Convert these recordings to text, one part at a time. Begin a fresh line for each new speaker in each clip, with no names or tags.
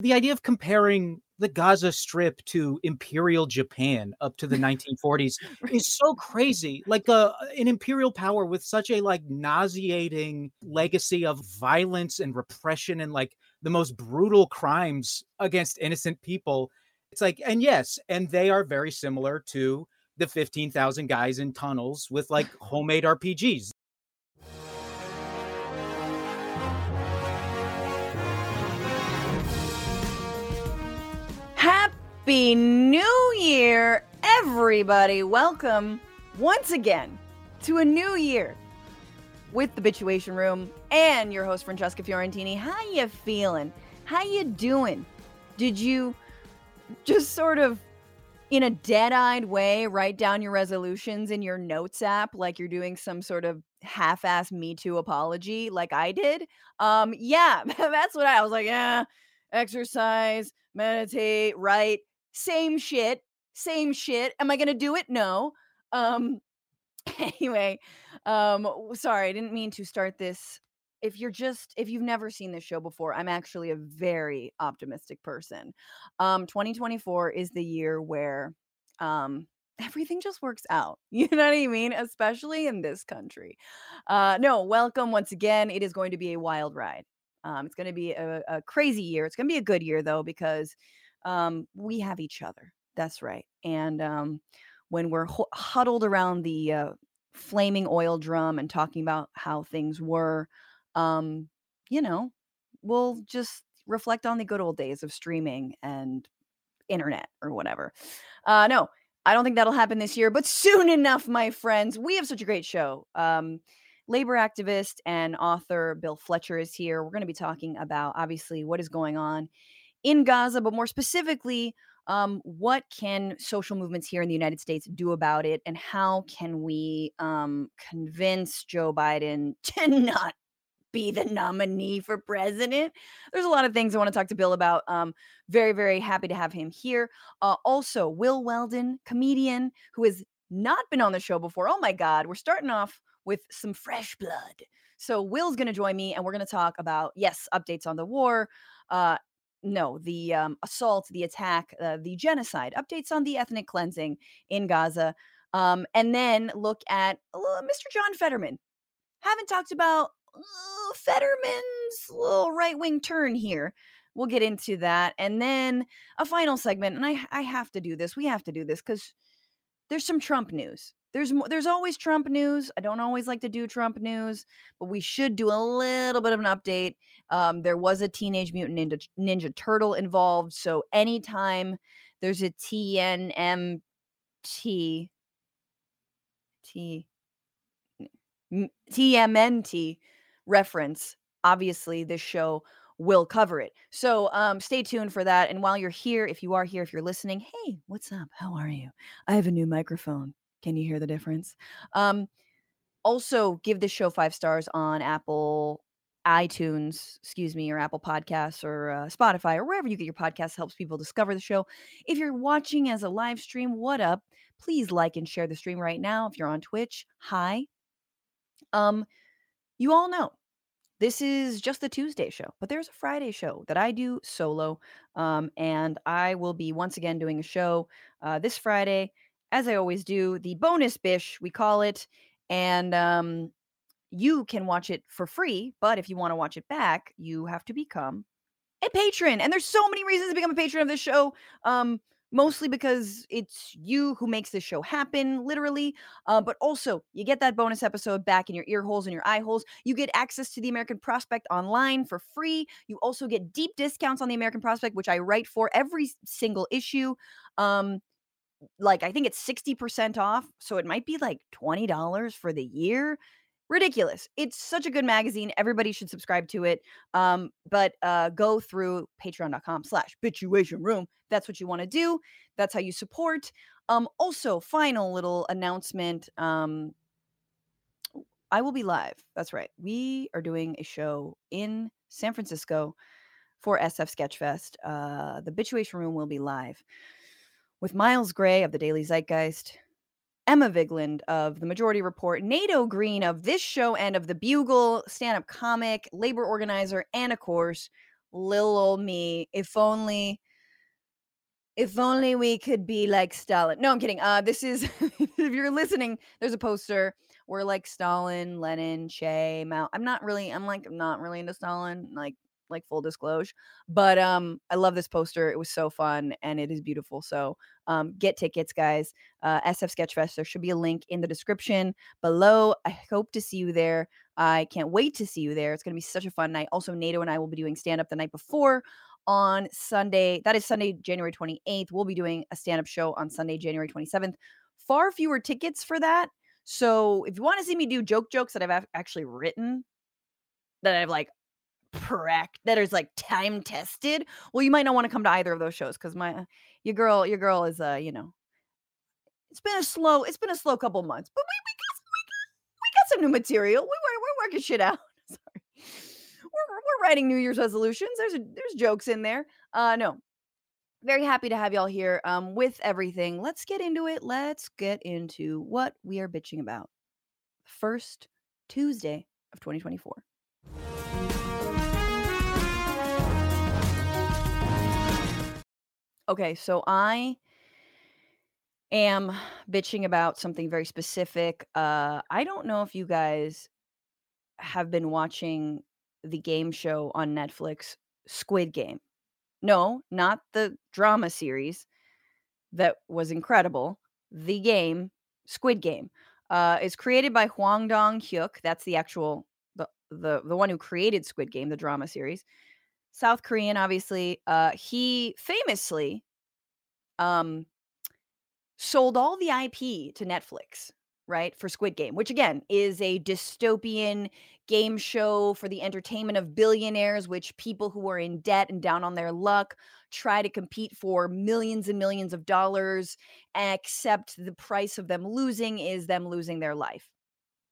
The idea of comparing the Gaza Strip to Imperial Japan up to the 1940s is so crazy. Like uh, an imperial power with such a like nauseating legacy of violence and repression and like the most brutal crimes against innocent people. It's like, and yes, and they are very similar to the 15,000 guys in tunnels with like homemade RPGs.
Happy New Year, everybody. Welcome once again to a new year with the Bitchuation Room and your host Francesca Fiorentini. How you feeling? How you doing? Did you just sort of in a dead-eyed way write down your resolutions in your notes app like you're doing some sort of half-ass me too apology like I did? Um yeah, that's what I, I was like, yeah, exercise, meditate, write, same shit, same shit. Am I going to do it? No. Um anyway, um sorry, I didn't mean to start this if you're just if you've never seen this show before, I'm actually a very optimistic person. Um 2024 is the year where um everything just works out. You know what I mean? Especially in this country. Uh no, welcome once again. It is going to be a wild ride. Um it's going to be a, a crazy year. It's going to be a good year though because um we have each other. That's right. And um when we're hu- huddled around the uh, flaming oil drum and talking about how things were um, you know, we'll just reflect on the good old days of streaming and internet or whatever. Uh, no, I don't think that'll happen this year, but soon enough, my friends. We have such a great show. Um, labor activist and author Bill Fletcher is here. We're going to be talking about obviously what is going on in Gaza, but more specifically, um, what can social movements here in the United States do about it, and how can we um, convince Joe Biden to not be the nominee for president. There's a lot of things I want to talk to Bill about. Um, very, very happy to have him here. Uh, also, Will Weldon, comedian who has not been on the show before. Oh my God, we're starting off with some fresh blood. So Will's going to join me, and we're going to talk about yes, updates on the war. Uh, no, the um, assault, the attack, uh, the genocide, updates on the ethnic cleansing in Gaza, um, and then look at uh, Mr. John Fetterman. Haven't talked about uh, Fetterman's little right wing turn here. We'll get into that. And then a final segment. And I, I have to do this. We have to do this because there's some Trump news. There's there's always Trump news. I don't always like to do Trump news, but we should do a little bit of an update. Um, there was a Teenage Mutant Ninja, Ninja Turtle involved, so anytime there's a TNMT T TMNT reference, obviously this show will cover it. So um, stay tuned for that. And while you're here, if you are here, if you're listening, hey, what's up? How are you? I have a new microphone. Can you hear the difference? Um, also, give this show five stars on Apple iTunes, excuse me, or Apple Podcasts or uh, Spotify or wherever you get your podcasts helps people discover the show. If you're watching as a live stream, what up? Please like and share the stream right now. If you're on Twitch, hi. Um, you all know this is just the Tuesday show, but there's a Friday show that I do solo. Um, and I will be once again doing a show uh, this Friday, as I always do, the bonus bish, we call it. And um, you can watch it for free, but if you want to watch it back, you have to become a patron. And there's so many reasons to become a patron of this show. Um, mostly because it's you who makes this show happen, literally. Uh, but also, you get that bonus episode back in your ear holes and your eye holes. You get access to the American Prospect online for free. You also get deep discounts on the American Prospect, which I write for every single issue. Um, like I think it's 60% off. So it might be like $20 for the year? Ridiculous. It's such a good magazine everybody should subscribe to it um but uh go through patreon.com slash bitchuation room that's what you want to do that's how you support. Um also final little announcement um i will be live that's right we are doing a show in san francisco for sf sketchfest uh the bitchuation room will be live with miles gray of the daily zeitgeist Emma Vigeland of The Majority Report, Nato Green of this show and of The Bugle, stand up comic, labor organizer, and of course, Lil old me. If only if only we could be like Stalin. No, I'm kidding. Uh this is if you're listening, there's a poster we're like Stalin, Lenin, Che, Mao. I'm not really I'm like I'm not really into Stalin, like like full disclosure. But um I love this poster. It was so fun and it is beautiful. So um get tickets, guys. Uh SF Sketchfest. There should be a link in the description below. I hope to see you there. I can't wait to see you there. It's gonna be such a fun night. Also, Nato and I will be doing stand up the night before on Sunday. That is Sunday, January 28th. We'll be doing a stand up show on Sunday, January 27th. Far fewer tickets for that. So if you want to see me do joke jokes that I've actually written, that I've like correct that is like time tested well you might not want to come to either of those shows because my your girl your girl is uh you know it's been a slow it's been a slow couple months but we, we, got, we, got, we got some new material we, we're, we're working shit out sorry. We're, we're writing new year's resolutions there's a, there's jokes in there uh no very happy to have y'all here um with everything let's get into it let's get into what we are bitching about. First tuesday of 2024 Okay, so I am bitching about something very specific. Uh, I don't know if you guys have been watching the game show on Netflix, Squid Game. No, not the drama series that was incredible. The game, Squid Game, uh, is created by Hwang Dong Hyuk. That's the actual the the the one who created Squid Game, the drama series. South Korean, obviously. Uh, he famously um, sold all the IP to Netflix, right? For Squid Game, which again is a dystopian game show for the entertainment of billionaires, which people who are in debt and down on their luck try to compete for millions and millions of dollars, except the price of them losing is them losing their life.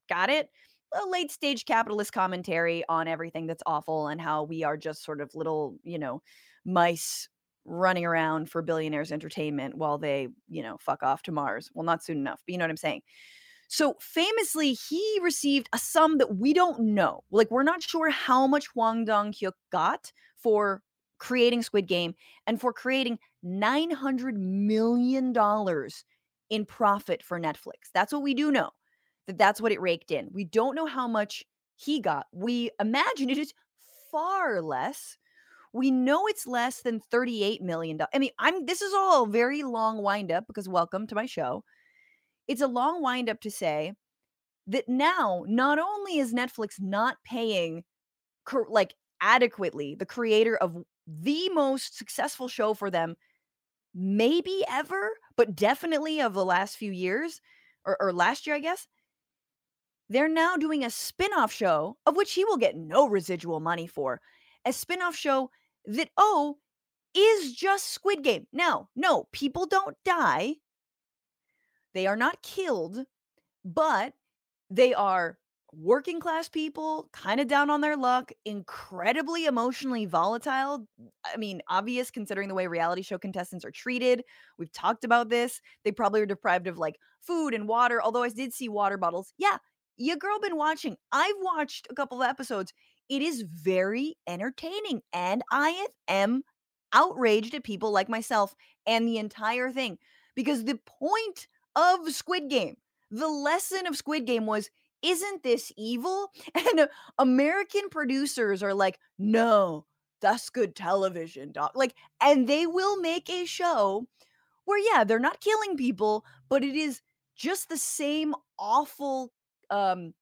Got it? A late stage capitalist commentary on everything that's awful and how we are just sort of little, you know, mice running around for billionaires entertainment while they, you know, fuck off to Mars. Well, not soon enough, but you know what I'm saying. So famously, he received a sum that we don't know. Like, we're not sure how much Hwang Dong Hyuk got for creating Squid Game and for creating $900 million in profit for Netflix. That's what we do know that that's what it raked in. We don't know how much he got. We imagine it is far less. We know it's less than 38 million dollars. I mean, I'm this is all very long wind up because welcome to my show. It's a long wind up to say that now not only is Netflix not paying like adequately the creator of the most successful show for them maybe ever, but definitely of the last few years or, or last year, I guess they're now doing a spin-off show of which he will get no residual money for. A spin-off show that oh is just Squid Game. Now, no, people don't die. They are not killed, but they are working class people, kind of down on their luck, incredibly emotionally volatile. I mean, obvious considering the way reality show contestants are treated. We've talked about this. They probably are deprived of like food and water, although I did see water bottles. Yeah, your girl been watching. I've watched a couple of episodes. It is very entertaining, and I am outraged at people like myself and the entire thing because the point of Squid Game, the lesson of Squid Game was isn't this evil? And American producers are like, no, that's good television, doc. Like, and they will make a show where, yeah, they're not killing people, but it is just the same awful um,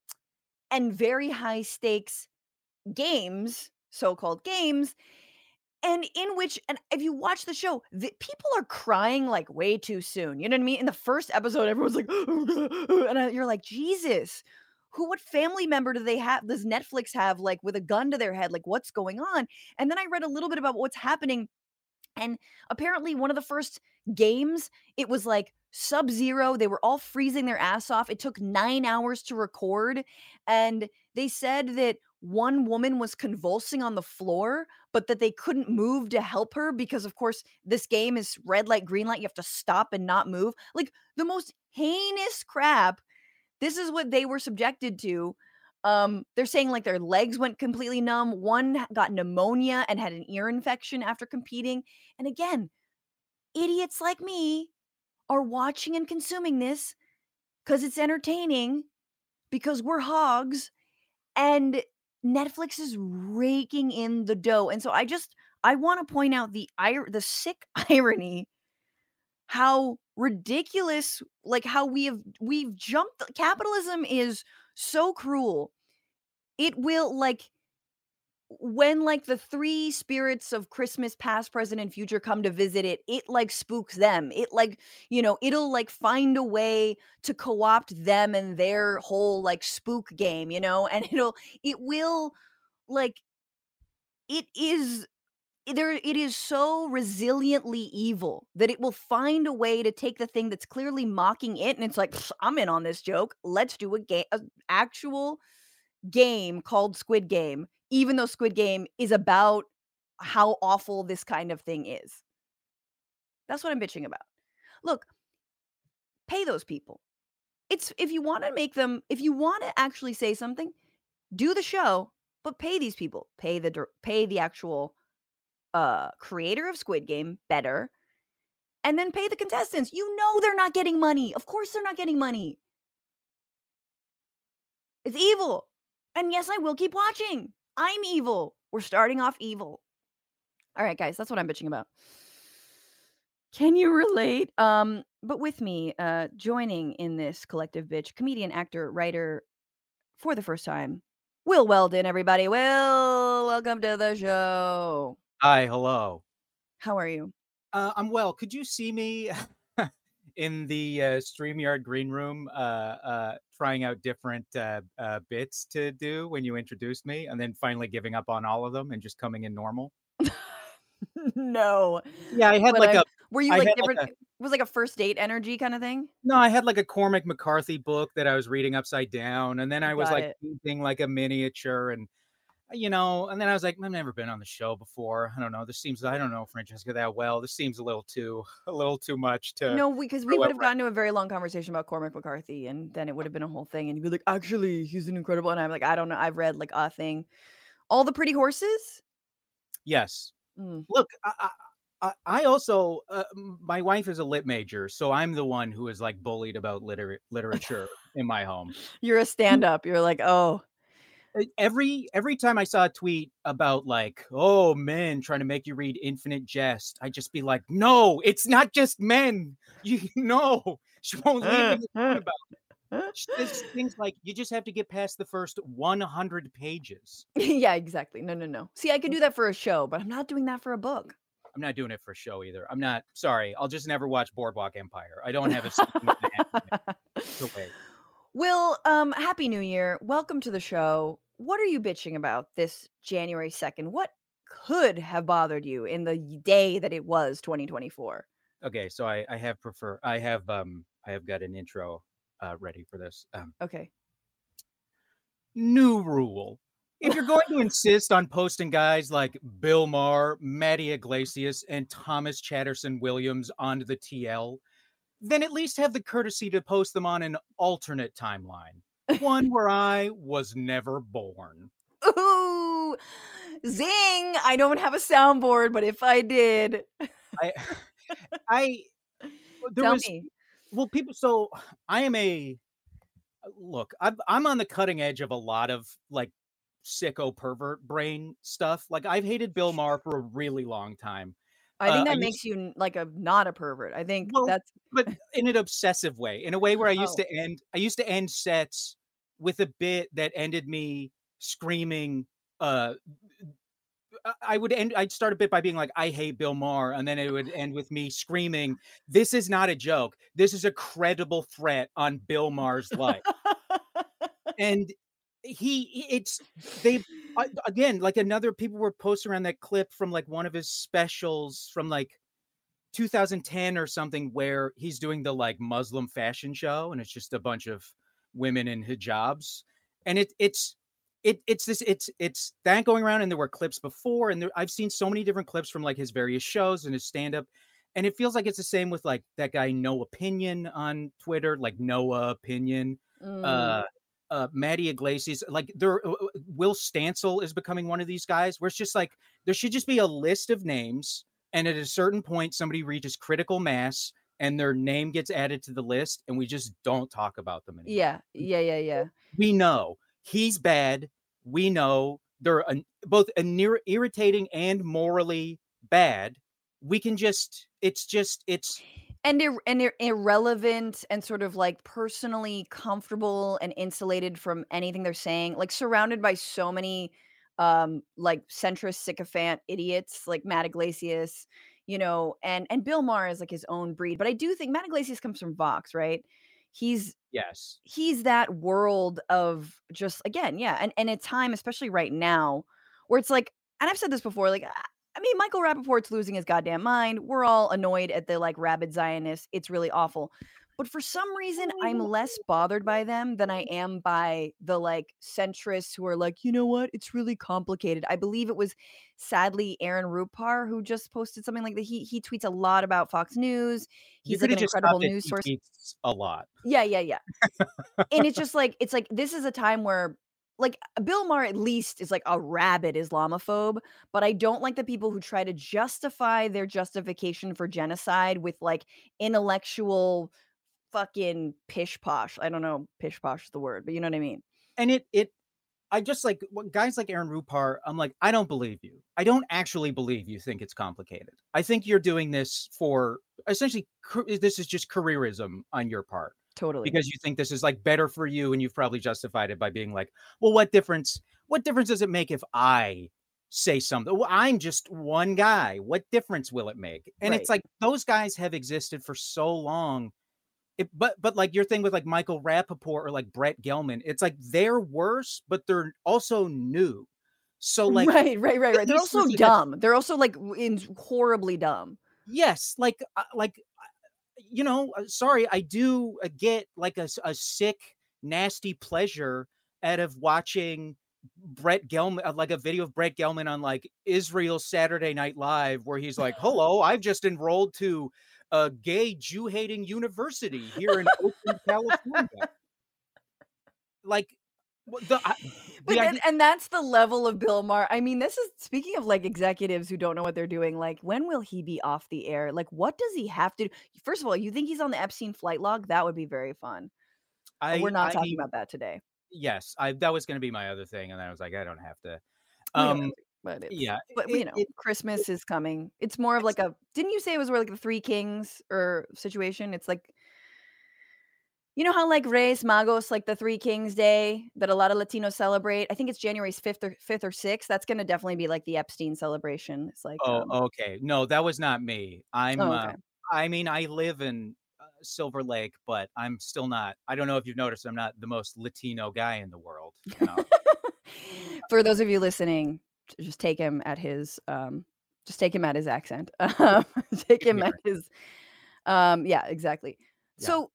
and very high stakes games, so-called games, and in which, and if you watch the show, the, people are crying like way too soon. You know what I mean? In the first episode, everyone's like, and you're like, Jesus, who, what family member do they have? Does Netflix have like with a gun to their head? Like, what's going on? And then I read a little bit about what's happening. And apparently, one of the first games, it was like sub zero. They were all freezing their ass off. It took nine hours to record. And they said that one woman was convulsing on the floor, but that they couldn't move to help her because, of course, this game is red light, green light. You have to stop and not move. Like the most heinous crap. This is what they were subjected to. Um, they're saying like their legs went completely numb. One got pneumonia and had an ear infection after competing. And again, idiots like me are watching and consuming this because it's entertaining, because we're hogs, and Netflix is raking in the dough. And so I just I want to point out the ir- the sick irony how ridiculous like how we have we've jumped capitalism is so cruel it will like when like the three spirits of christmas past present and future come to visit it it like spooks them. It like you know it'll like find a way to co-opt them and their whole like spook game you know? And it'll it will like it is there it is so resiliently evil that it will find a way to take the thing that's clearly mocking it and it's like i'm in on this joke. Let's do a game actual game called squid game even though squid game is about how awful this kind of thing is that's what i'm bitching about look pay those people it's if you want to make them if you want to actually say something do the show but pay these people pay the pay the actual uh creator of Squid Game better and then pay the contestants. You know they're not getting money. Of course they're not getting money. It's evil. And yes, I will keep watching. I'm evil. We're starting off evil. All right, guys, that's what I'm bitching about. Can you relate? Um, but with me, uh, joining in this collective bitch, comedian, actor, writer, for the first time, Will Weldon, everybody. Will, welcome to the show.
Hi, hello.
How are you?
Uh, I'm well. Could you see me in the uh, StreamYard green room uh, uh, trying out different uh, uh, bits to do when you introduced me and then finally giving up on all of them and just coming in normal?
no.
Yeah, I had
But
like
I-
a
Were you
I
like
had, like,
different?
a-
it was like a first date energy kind of thing.
no, I had like a Cormac McCarthy book that I was reading upside down, and then I was
Got
like painting like a miniature and you know, and then I was like, I've never been on the show before. I don't know. This seems I don't know Francesca that well. This seems a little too a little too much to
No, because we would have gotten to a very long conversation about Cormac McCarthy, and then it would have been a whole thing. And you'd be like, actually, he's an incredible. And I'm like, I don't know. I've read like a thing. All the pretty horses.
Yes.
Mm.
Look, I, I, I- also uh, my wife is a lit major, so I'm the one who is like bullied about liter- literature in my home.
You're a stand up. You're like, oh,
Every every time I saw a tweet about like, oh men trying to make you read Infinite Jest, I just be like, no, it's not just men. You know, she won't leave uh, me alone uh, about. it. Uh. Says things like you just have to get past the first 100 pages.
yeah, exactly. No, no, no. See, I could do that for a show, but I'm not doing that for a book.
I'm not doing it for a show either. I'm not sorry. I'll just never watch Boardwalk Empire. I don't have a scene and a it to wait.
Will, um, happy new year. Welcome to the show. What are you bitching about this January 2nd? What could have bothered you in the day that it was 2024?
Okay, so I, I have prefer I have um I have got an intro uh ready for this. Um
Okay.
new rule. If you're going to insist on posting guys like Bill Maher, Matty Yglesias, and Thomas Chatterton Williams onto the TL, then at least have the courtesy to post them on an alternate timeline. One where I was never born.
Ooh, zing! I don't have a soundboard, but if I did,
I I there
tell
was
me.
well people so i am a uh, look I'm, I'm on the cutting edge of a lot of like sicko pervert brain stuff like i've hated bill maher for a really long time
I think
uh, I
that
used-
makes you like a not a pervert. I think
Well,
that's
but in an obsessive way in a way where i used
Oh.
to end i used to end sets with a bit that ended me screaming uh I- I would end. I'd start a bit by being like, "I hate Bill Maher," and then it would end with me screaming, "This is not a joke. This is a credible threat on Bill Maher's life." and he it's they again like another people were posting around that clip from like one of his specials from like 2010 or something where he's doing the like muslim fashion show and it's just a bunch of women in hijabs. And it it's it it's this it's it's that going around and there were clips before and there, i've seen so many different clips from like his various shows and his stand up and it feels like it's the same with like that guy no opinion on twitter like noah opinion
Mm,
uh uh, Matty Yglesias, like there, uh, uh, Will Stancil is becoming one of these guys where it's just like there should just be a list of names, and at a certain point, somebody reaches critical mass and their name gets added to the list, and we just don't talk about them anymore.
Yeah, yeah, yeah, yeah.
We know he's bad. We know they're a, both a near irritating and morally bad. We can just, it's just, it's
and ir- and ir- irrelevant and sort of like personally comfortable and insulated from anything they're saying like surrounded by so many um like centrist sycophant idiots like Matt Yglesias you know and and Bill Maher is like his own breed but I do think Matt Yglesias comes from Vox right? He's
yes.
he's that world of just again yeah and and a time especially right now where it's like and I've said this before like mean, Michael Rapaport's losing his goddamn mind. We're all annoyed at the like rabid Zionists. It's really awful. But for some reason, I'm less bothered by them than I am by the like centrists who are like, you know what? It's really complicated. I believe it was sadly Aaron Rupar who just posted something like that. He he tweets a lot about Fox News. He's like an incredible news source.
A lot.
Yeah, yeah, yeah. and it's just like it's like this is a time where like uh, Bill Maher at least is like a rabid Islamophobe, but I don't like the people who try to justify their justification for genocide with like intellectual fucking pish posh. I don't know, pish posh is the word, but you know what I mean.
And it it I just like guys like Aaron Rupar. I'm like, I don't believe you. I don't actually believe you think it's complicated. I think you're doing this for essentially. This is just careerism on your part.
Totally.
Because you think this is like better for you and you've probably justified it by being like, well, what difference what difference does it make if I say something? Well, I'm just one guy. What difference will it make? And right. it's like those guys have existed for so long. It, but but like your thing with like Michael Rapaport or like Brett Gelman, it's like they're worse, but they're also new. So like
right, right, right, right. They're also dumb. They're also like in horribly dumb.
Yes, like uh, like you know, uh, sorry, I do uh, get like a, a sick, nasty pleasure out of watching Brett Gelman, uh, like a video of Brett Gelman on like Israel Saturday Night Live, where he's like, "Hello, I've just enrolled to a gay Jew hating university here in Oakland, California." Like, the, I,
but then, and that's the level of Bill Maher. I mean, this is speaking of like executives who don't know what they're doing. Like, when will he be off the air? Like, what does he have to do? First of all, you think he's on the Epstein flight log? That would be very fun. I, we're not I talking about that today.
Yes, I that was going to be my other thing, and then I was like, I don't have to. Um,
but yeah, but it, you know, it, Christmas is coming. It's more of like a. Didn't you say it was where like the Three Kings or situation? It's like you know how like Reyes Magos, like the Three Kings Day that a lot of Latinos celebrate? I think it's January 5th or 5th or 6th. That's going to definitely be like the Epstein celebration. It's like
Oh, um, okay. No, that was not me. I'm oh, okay. uh, I mean, I live in uh, Silver Lake, but I'm still not. I don't know if you've noticed I'm not the most Latino guy in the world, you know?
For those of you listening, just take him at his um just take him at his accent. Um, take him at his um yeah, exactly. Yeah. So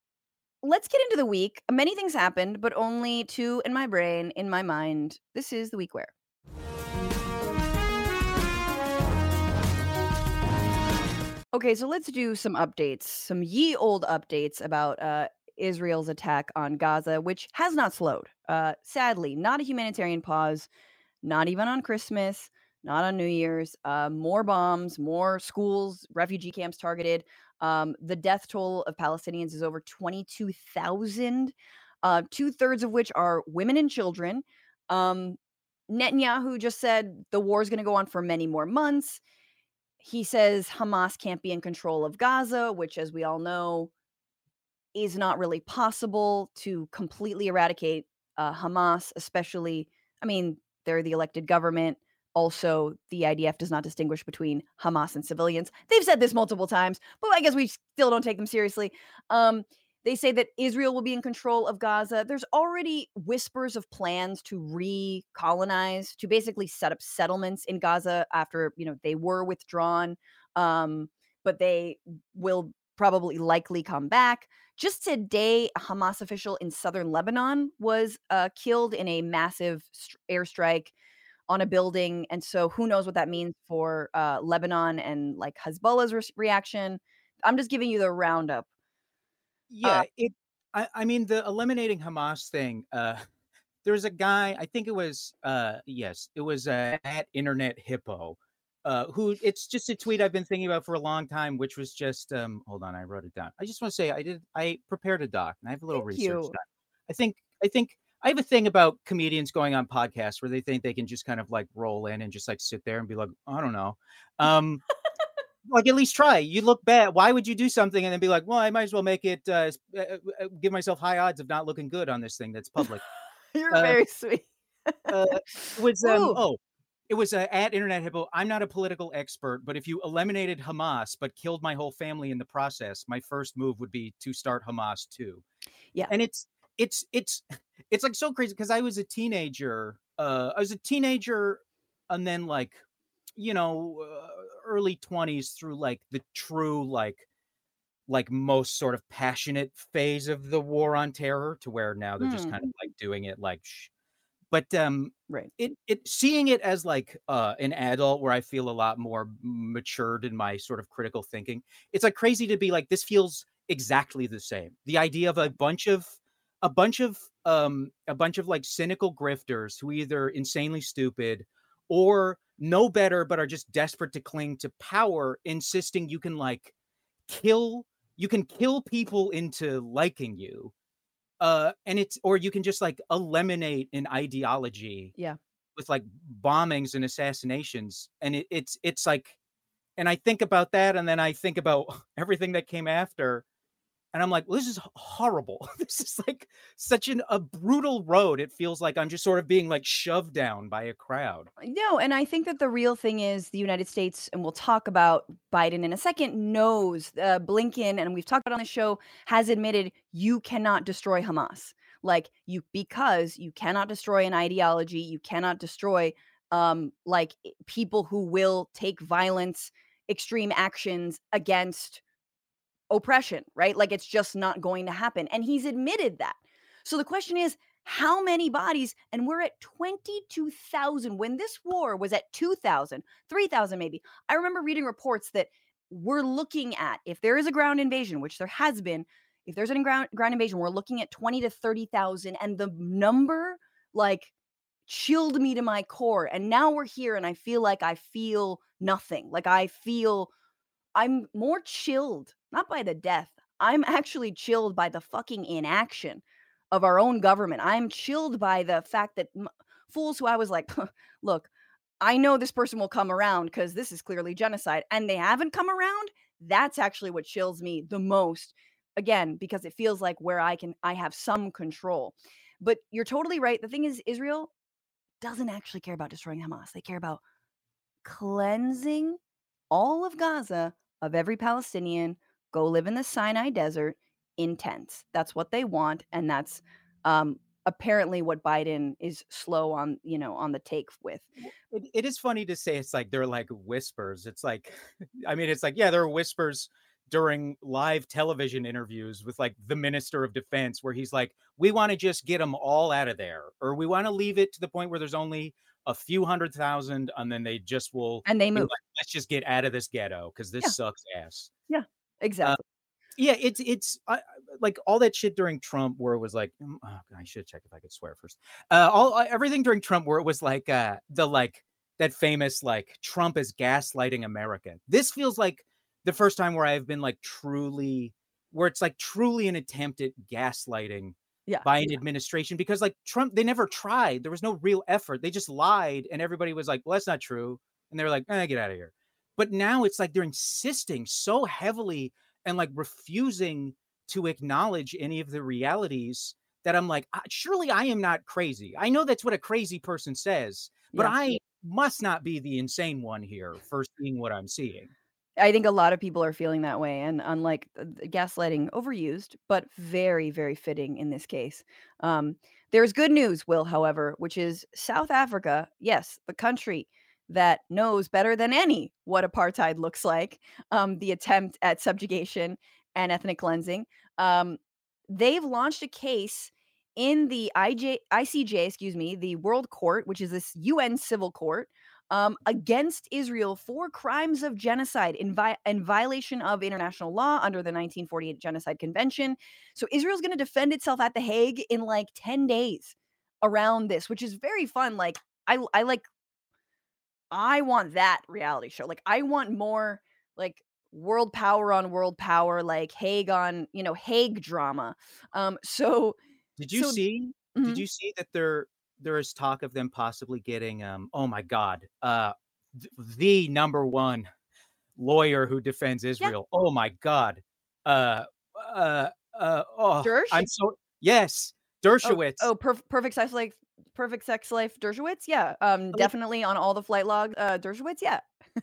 let's get into the week. Many things happened, but only two in my brain, in my mind. This is the week where. Okay, so let's do some updates, some ye old updates about uh, Israel's attack on Gaza, which has not slowed. Uh, sadly, not a humanitarian pause, not even on Christmas, not on New Year's. Uh, more bombs, more schools, refugee camps targeted. Um, the death toll of Palestinians is over 22,000, uh, two thirds of which are women and children. Um, Netanyahu just said the war is going to go on for many more months. He says Hamas can't be in control of Gaza, which, as we all know, is not really possible to completely eradicate uh, Hamas, especially. I mean, they're the elected government. Also, the IDF does not distinguish between Hamas and civilians. They've said this multiple times, but I guess we still don't take them seriously. Um, they say that Israel will be in control of Gaza. There's already whispers of plans to recolonize, to basically set up settlements in Gaza after you know they were withdrawn, um, but they will probably likely come back. Just today, a Hamas official in southern Lebanon was uh, killed in a massive airstrike on a building. And so who knows what that means for uh, Lebanon and like Hezbollah's re- reaction. I'm just giving you the roundup.
Yeah, uh, it. I, I, mean, the eliminating Hamas thing. Uh, there was a guy. I think it was uh yes, it was uh, at Internet Hippo. Uh, who it's just a tweet I've been thinking about for a long time, which was just um hold on, I wrote it down. I just want to say I did I prepared a doc and I have a little
Thank
research
you.
I think I think I have a thing about comedians going on podcasts where they think they can just kind of like roll in and just like sit there and be like, I don't know. Um like at least try. You look bad. Why would you do something and then be like, well, I might as well make it uh, uh, uh, uh, give myself high odds of not looking good on this thing that's public.
You're
Uh,
very sweet.
uh, it was um,
Ooh.
oh, it was uh, at Internet Hippo. I'm not a political expert, but if you eliminated Hamas but killed my whole family in the process, my first move would be to start Hamas too.
Yeah.
and it's it's it's it's like so crazy because I was a teenager. Uh, I was a teenager, and then like you know uh, early 20s through like the true like like most sort of passionate phase of the war on terror to where now they're just
Hmm.
kind of like doing it like shh. but um
Right.
it it seeing it as like uh an adult where i feel a lot more matured in my sort of critical thinking it's like crazy to be like this feels exactly the same the idea of a bunch of a bunch of um a bunch of like cynical grifters who either insanely stupid or know better but are just desperate to cling to power insisting you can like kill you can kill people into liking you uh and it's or you can just like eliminate an ideology
Yeah.
with like bombings and assassinations and it, it's it's like and i think about that and then i think about everything that came after and i'm like well, this is horrible this is like such an a brutal road it feels like i'm just sort of being like shoved down by a crowd
No, and I think that the real thing is the United States, and we'll talk about Biden in a second, knows uh, Blinken, and we've talked about on the show, has admitted you cannot destroy Hamas. Like you, because you cannot destroy an ideology, you cannot destroy um, like people who will take violence, extreme actions against oppression, right? Like it's just not going to happen. And he's admitted that. So the question is, how many bodies? And we're at 22,000. When this war was at 2,000, 3,000 maybe. I remember reading reports that we're looking at, if there is a ground invasion, which there has been, if there's a ground, ground invasion, we're looking at 20 to 30,000. And the number, like, chilled me to my core. And now we're here, and I feel like I feel nothing. Like I feel I'm more chilled, not by the death. I'm actually chilled by the fucking inaction of our own government. I'm chilled by the fact that m- fools who I was like, look, I know this person will come around because this is clearly genocide, and they haven't come around. That's actually what chills me the most. Again, because it feels like where I can, I have some control. But you're totally right. The thing is, Israel doesn't actually care about destroying Hamas. They care about cleansing all of Gaza of every Palestinian, go live in the Sinai desert in tents. That's what they want. And that's um, apparently what Biden is slow on, you know, on the take with.
it, it is funny to say it's like they're like whispers it's like i mean it's like yeah there are whispers during live television interviews with like the minister of defense where he's like we want to just get them all out of there or we want to leave it to the point where there's only a few hundred thousand and then they just will
And they move.
like, let's just get out of this ghetto because this
Yeah.
sucks ass
Exactly.
yeah it's it's I, like all that shit during trump where it was like mm, oh, i should check if i could swear first. Uh all uh, everything during trump where it was like uh the like that famous like trump is gaslighting america. This feels like the first time where i've been like truly where it's like truly an attempt at gaslighting
yeah.
by an administration because like trump they never tried. There was no real effort. They just lied and everybody was like well that's not true. And they were like eh, get out of here but now it's like they're insisting so heavily and like refusing to acknowledge any of the realities that I'm like, "Ah, surely I am not crazy. I know that's what a crazy person says, but
Yeah.
I must not be the insane one here for seeing what I'm seeing.
I think a lot of people are feeling that way. And unlike gaslighting, overused, but very, very fitting in this case. Um, there's good news, Will, however, which is South Africa, yes, the country that knows better than any what apartheid looks like, um, the attempt at subjugation and ethnic cleansing. Um, they've launched a case in the IJ, ICJ, excuse me, the World Court, which is this UN civil court, um, against Israel for crimes of genocide in, vi- in violation of international law under the 1948 Genocide Convention. So Israel's going to defend itself at The Hague in like 10 days. around this, which is very fun. Like I I like I want that reality show. Like I want more like world power on world power, like Hague on, you know, Hague drama. Um so
Did you
so
see
mhm.
did you see that there there is talk of them possibly getting um oh my god, uh th- the number one lawyer who defends
yeah,
Israel. Oh my god. Uh uh uh oh,
Dersh?
I'm so yes,
Oh,
Dershowitz.
oh, perf- perfect sex life, perfect sex life, Dershowitz. Yeah, um, definitely on all the flight log, uh, Dershowitz. Yeah.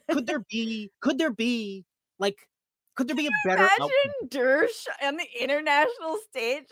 could there be could there be like could there be a better outcome?
Imagine Dersh on the international stage is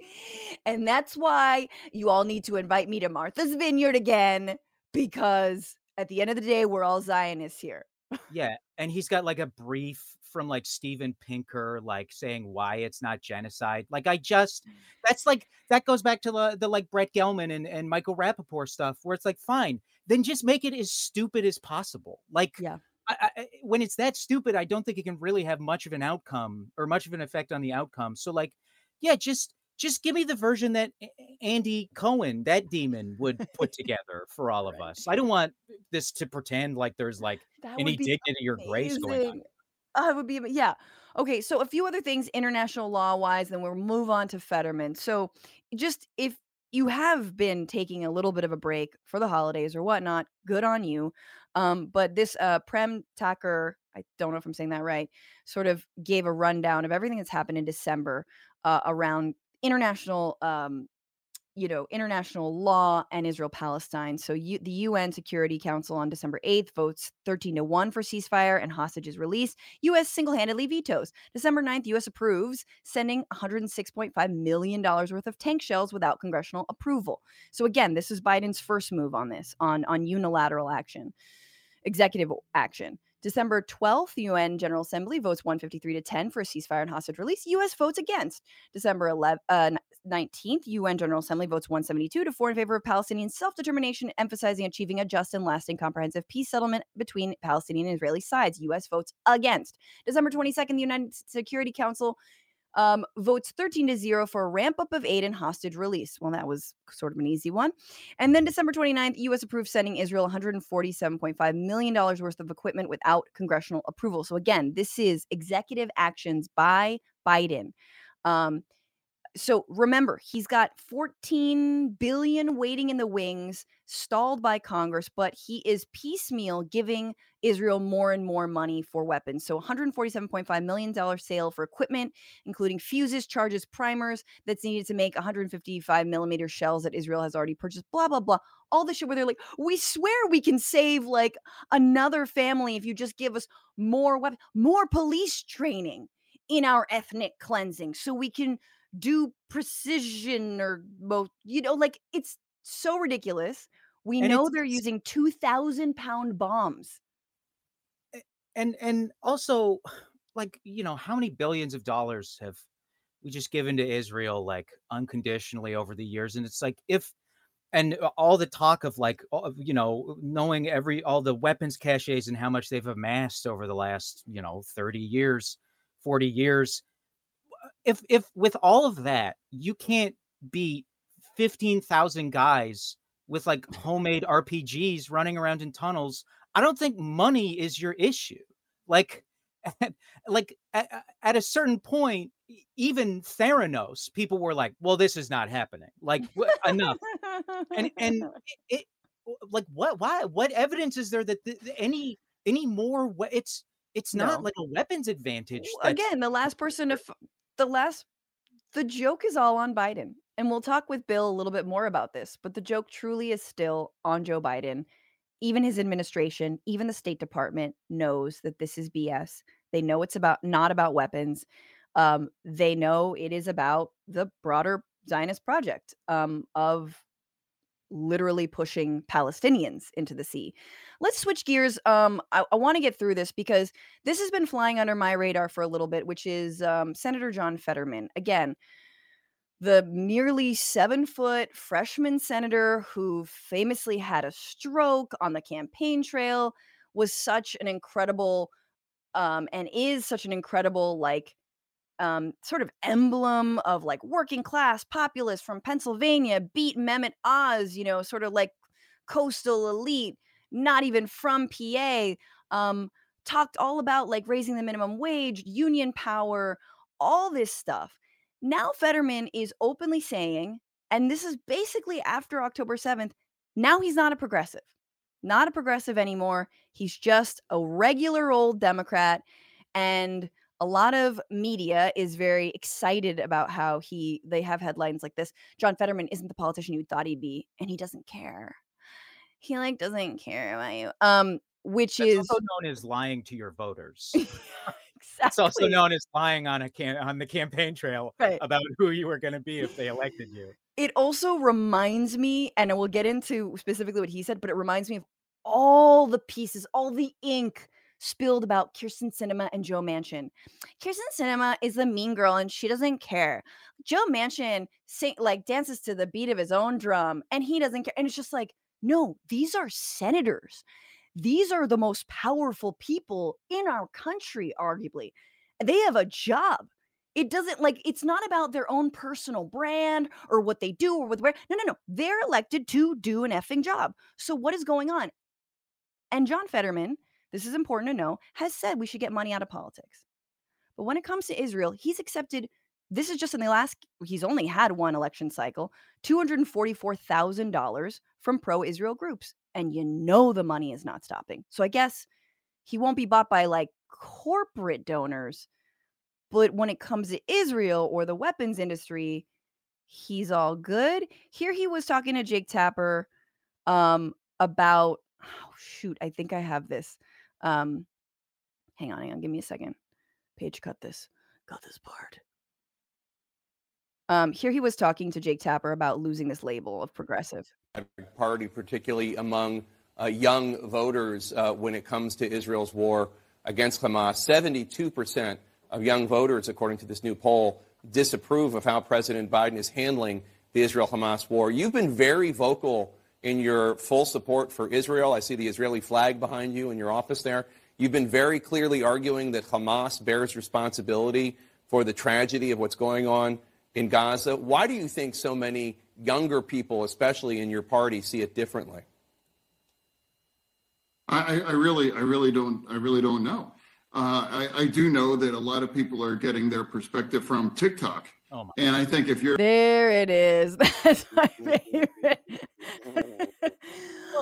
like, and that's why you all need to invite me to Martha's Vineyard again because at the end of the day, we're all Zionists here.
Yeah, and he's got like a brief from like Steven Pinker, like saying why it's not genocide. Like I just that's like that goes back to the the like Brett Gelman and, and Michael Rapaport stuff where it's like fine, then just make it as stupid as possible. Like
Yeah.
I, I, when it's that stupid, I don't think it can really have much of an outcome or much of an effect on the outcome. So like, yeah, just just give me the version that Andy Cohen, that demon, would put together for all of
Right.
us. I don't want this to pretend like there's like
That
any dignity or grace going on.
It would be, yeah. Okay, so a few other things international law wise, then we'll move on to Fetterman. So, just if you have been taking a little bit of a break for the holidays or whatnot, good on you. Um, but this uh, Prem Thakker, I don't know if I'm saying that right, sort of gave a rundown of everything that's happened in December uh, around international um, you know, international law and Israel Palestine. So you, the UN Security Council on December 8th votes 13 to 1 for ceasefire and hostages release. US single handedly vetoes. December 9th, US approves sending $106.5 million worth of tank shells without congressional approval. So again, this is Biden's first move on this, on, on unilateral action, executive action. December 12th, UN General Assembly votes 153 to 10 for a ceasefire and hostage release. US votes against. December 11, uh, 19th, UN General Assembly votes 172 to 4 in favor of Palestinian self determination, emphasizing achieving a just and lasting comprehensive peace settlement between Palestinian and Israeli sides. US votes against. December 22nd, the United Security Council um, votes 13 to 0 for a ramp up of aid and hostage release. Well, that was sort of an easy one. And then December 29th, US approved sending Israel $147.5 million worth of equipment without congressional approval. So, again, this is executive actions by Biden. Um, so remember, he's got 14 billion waiting in the wings, stalled by Congress, but he is piecemeal giving Israel more and more money for weapons. So 147.5 million dollar sale for equipment, including fuses, charges, primers that's needed to make 155 millimeter shells that Israel has already purchased. Blah blah blah. All the shit where they're like, we swear we can save like another family if you just give us more weapons, more police training in our ethnic cleansing, so we can do precision or both you know like it's so ridiculous. We
And
know they're using 2000 pound bombs.
And and also like you know how many billions of dollars have we just given to Israel like unconditionally over the years? And it's like if and uh, all the talk of like you know knowing every all the weapons caches and how much they've amassed over the last you know 30 years 40 years if if with all of that you can't beat 15,000 guys with like homemade RPGs running around in tunnels I don't think money is your issue. Like at, like at, at a certain point even Theranos people were like well this is not happening. Like enough. And and it, it like what why what evidence is there that th- th- any any more it's it's not
no.
like a weapons advantage
again the last person to f- the last the joke is all on biden and we'll talk with bill a little bit more about this but the joke truly is still on joe biden. Even his administration even the state department knows that this is bs they know it's about not about weapons. Um, they know it is about the broader zionist project um, of literally pushing Palestinians into the sea. Let's switch gears. Um, I, I want to get through this because this has been flying under my radar for a little bit, which is um, Senator John Fetterman. Again, the nearly seven foot freshman senator who famously had a stroke on the campaign trail was such an incredible um, and is such an incredible like um, sort of emblem of like working class populace from Pennsylvania, beat Mehmet Oz, you know, sort of like coastal elite, not even from PA. Um, talked all about like raising the minimum wage, union power, all this stuff. Now Fetterman is openly saying, and this is basically after October 7th, now he's not a progressive. Not a progressive anymore. He's just a regular old Democrat. And a lot of media is very excited about how he they have headlines like this. John Fetterman isn't the politician you thought he'd be, and he doesn't care. He like doesn't care about you. Um, which
That's
is
also known as lying to your voters.
exactly.
It's also known as lying on a can on the campaign trail
Right.
about who you were going to be if they elected you.
it also reminds me, and we'll get into specifically what he said, but it reminds me of all the pieces, all the ink spilled about Kyrsten Sinema and Joe Manchin. Kyrsten Sinema is the mean girl and she doesn't care. Joe Manchin sing like dances to the beat of his own drum and he doesn't care. And it's just like, no, these are senators. These are the most powerful people in our country, arguably. They have a job. It doesn't like it's not about their own personal brand or what they do or what where. No, no, no. They're elected to do an effing job. So what is going on? And John Fetterman, this is important to know, has said we should get money out of politics. But when it comes to Israel, he's accepted this is just in the last he's only had one election cycle, $244,000 from pro-Israel groups. And you know the money is not stopping. So I guess he won't be bought by like corporate donors. But when it comes to Israel or the weapons industry, he's all good. Here he was talking to Jake Tapper um about oh shoot, I think I have this. Um hang on, hang on, give me a second. Page cut this. Got this part. Um, here he was talking to Jake Tapper about losing this label of progressive.
Party, particularly among uh, young voters, uh, when it comes to Israel's war against Hamas. 72% of young voters, according to this new poll, disapprove of how President Biden is handling the Israel Hamas war. You've been very vocal in your full support for Israel. I see the Israeli flag behind you in your office there. You've been very clearly arguing that Hamas bears responsibility for the tragedy of what's going on in Gaza. Why do you think so many younger people, especially in your party, see it differently?
I, I really, I really don't, I really don't know. Uh, I, I do know that a lot of people are getting their perspective from TikTok,
Oh my.
and I think if you're
There it is. That's my favorite.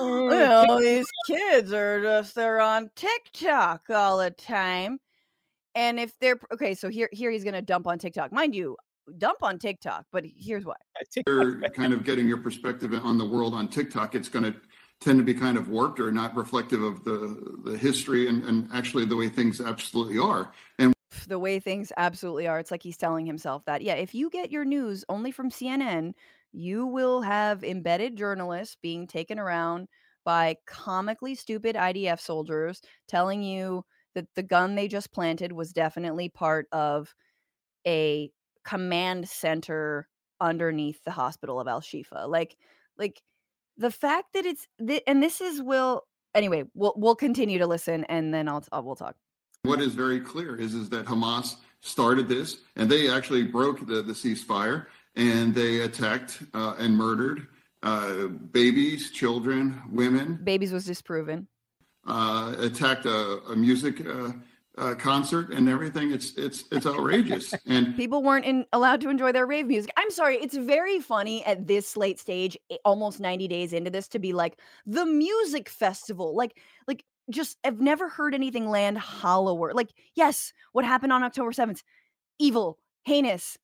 Well, these kids are just they're on TikTok all the time. And if they're okay, so here here he's gonna dump on TikTok. Mind you, dump on TikTok, but here's why.
you're kind of getting your perspective on the world on TikTok, it's going to tend to be kind of warped or not reflective of the the history and, and actually the way things absolutely are. And
The way things absolutely are. It's like he's telling himself that, yeah, if you get your news only from CNN, you will have embedded journalists being taken around by comically stupid IDF soldiers telling you that the gun they just planted was definitely part of a command center underneath the hospital of Al Shifa. Like, like the fact that it's th- and this is will anyway. We'll we'll continue to listen and then I'll, I'll we'll talk.
What is very clear is is that Hamas started this, and they actually broke the, the ceasefire, and they attacked uh, and murdered uh, babies, children, women.
Babies was disproven.
uh, attacked a, a music uh, uh, concert and everything. It's it's it's outrageous. And
People weren't in, allowed to enjoy their rave music. I'm sorry, it's very funny at this late stage, almost 90 days into this, to be like the music festival. Like, like just I've never heard anything land hollower. Like, yes, what happened on October 7th? Evil, heinous.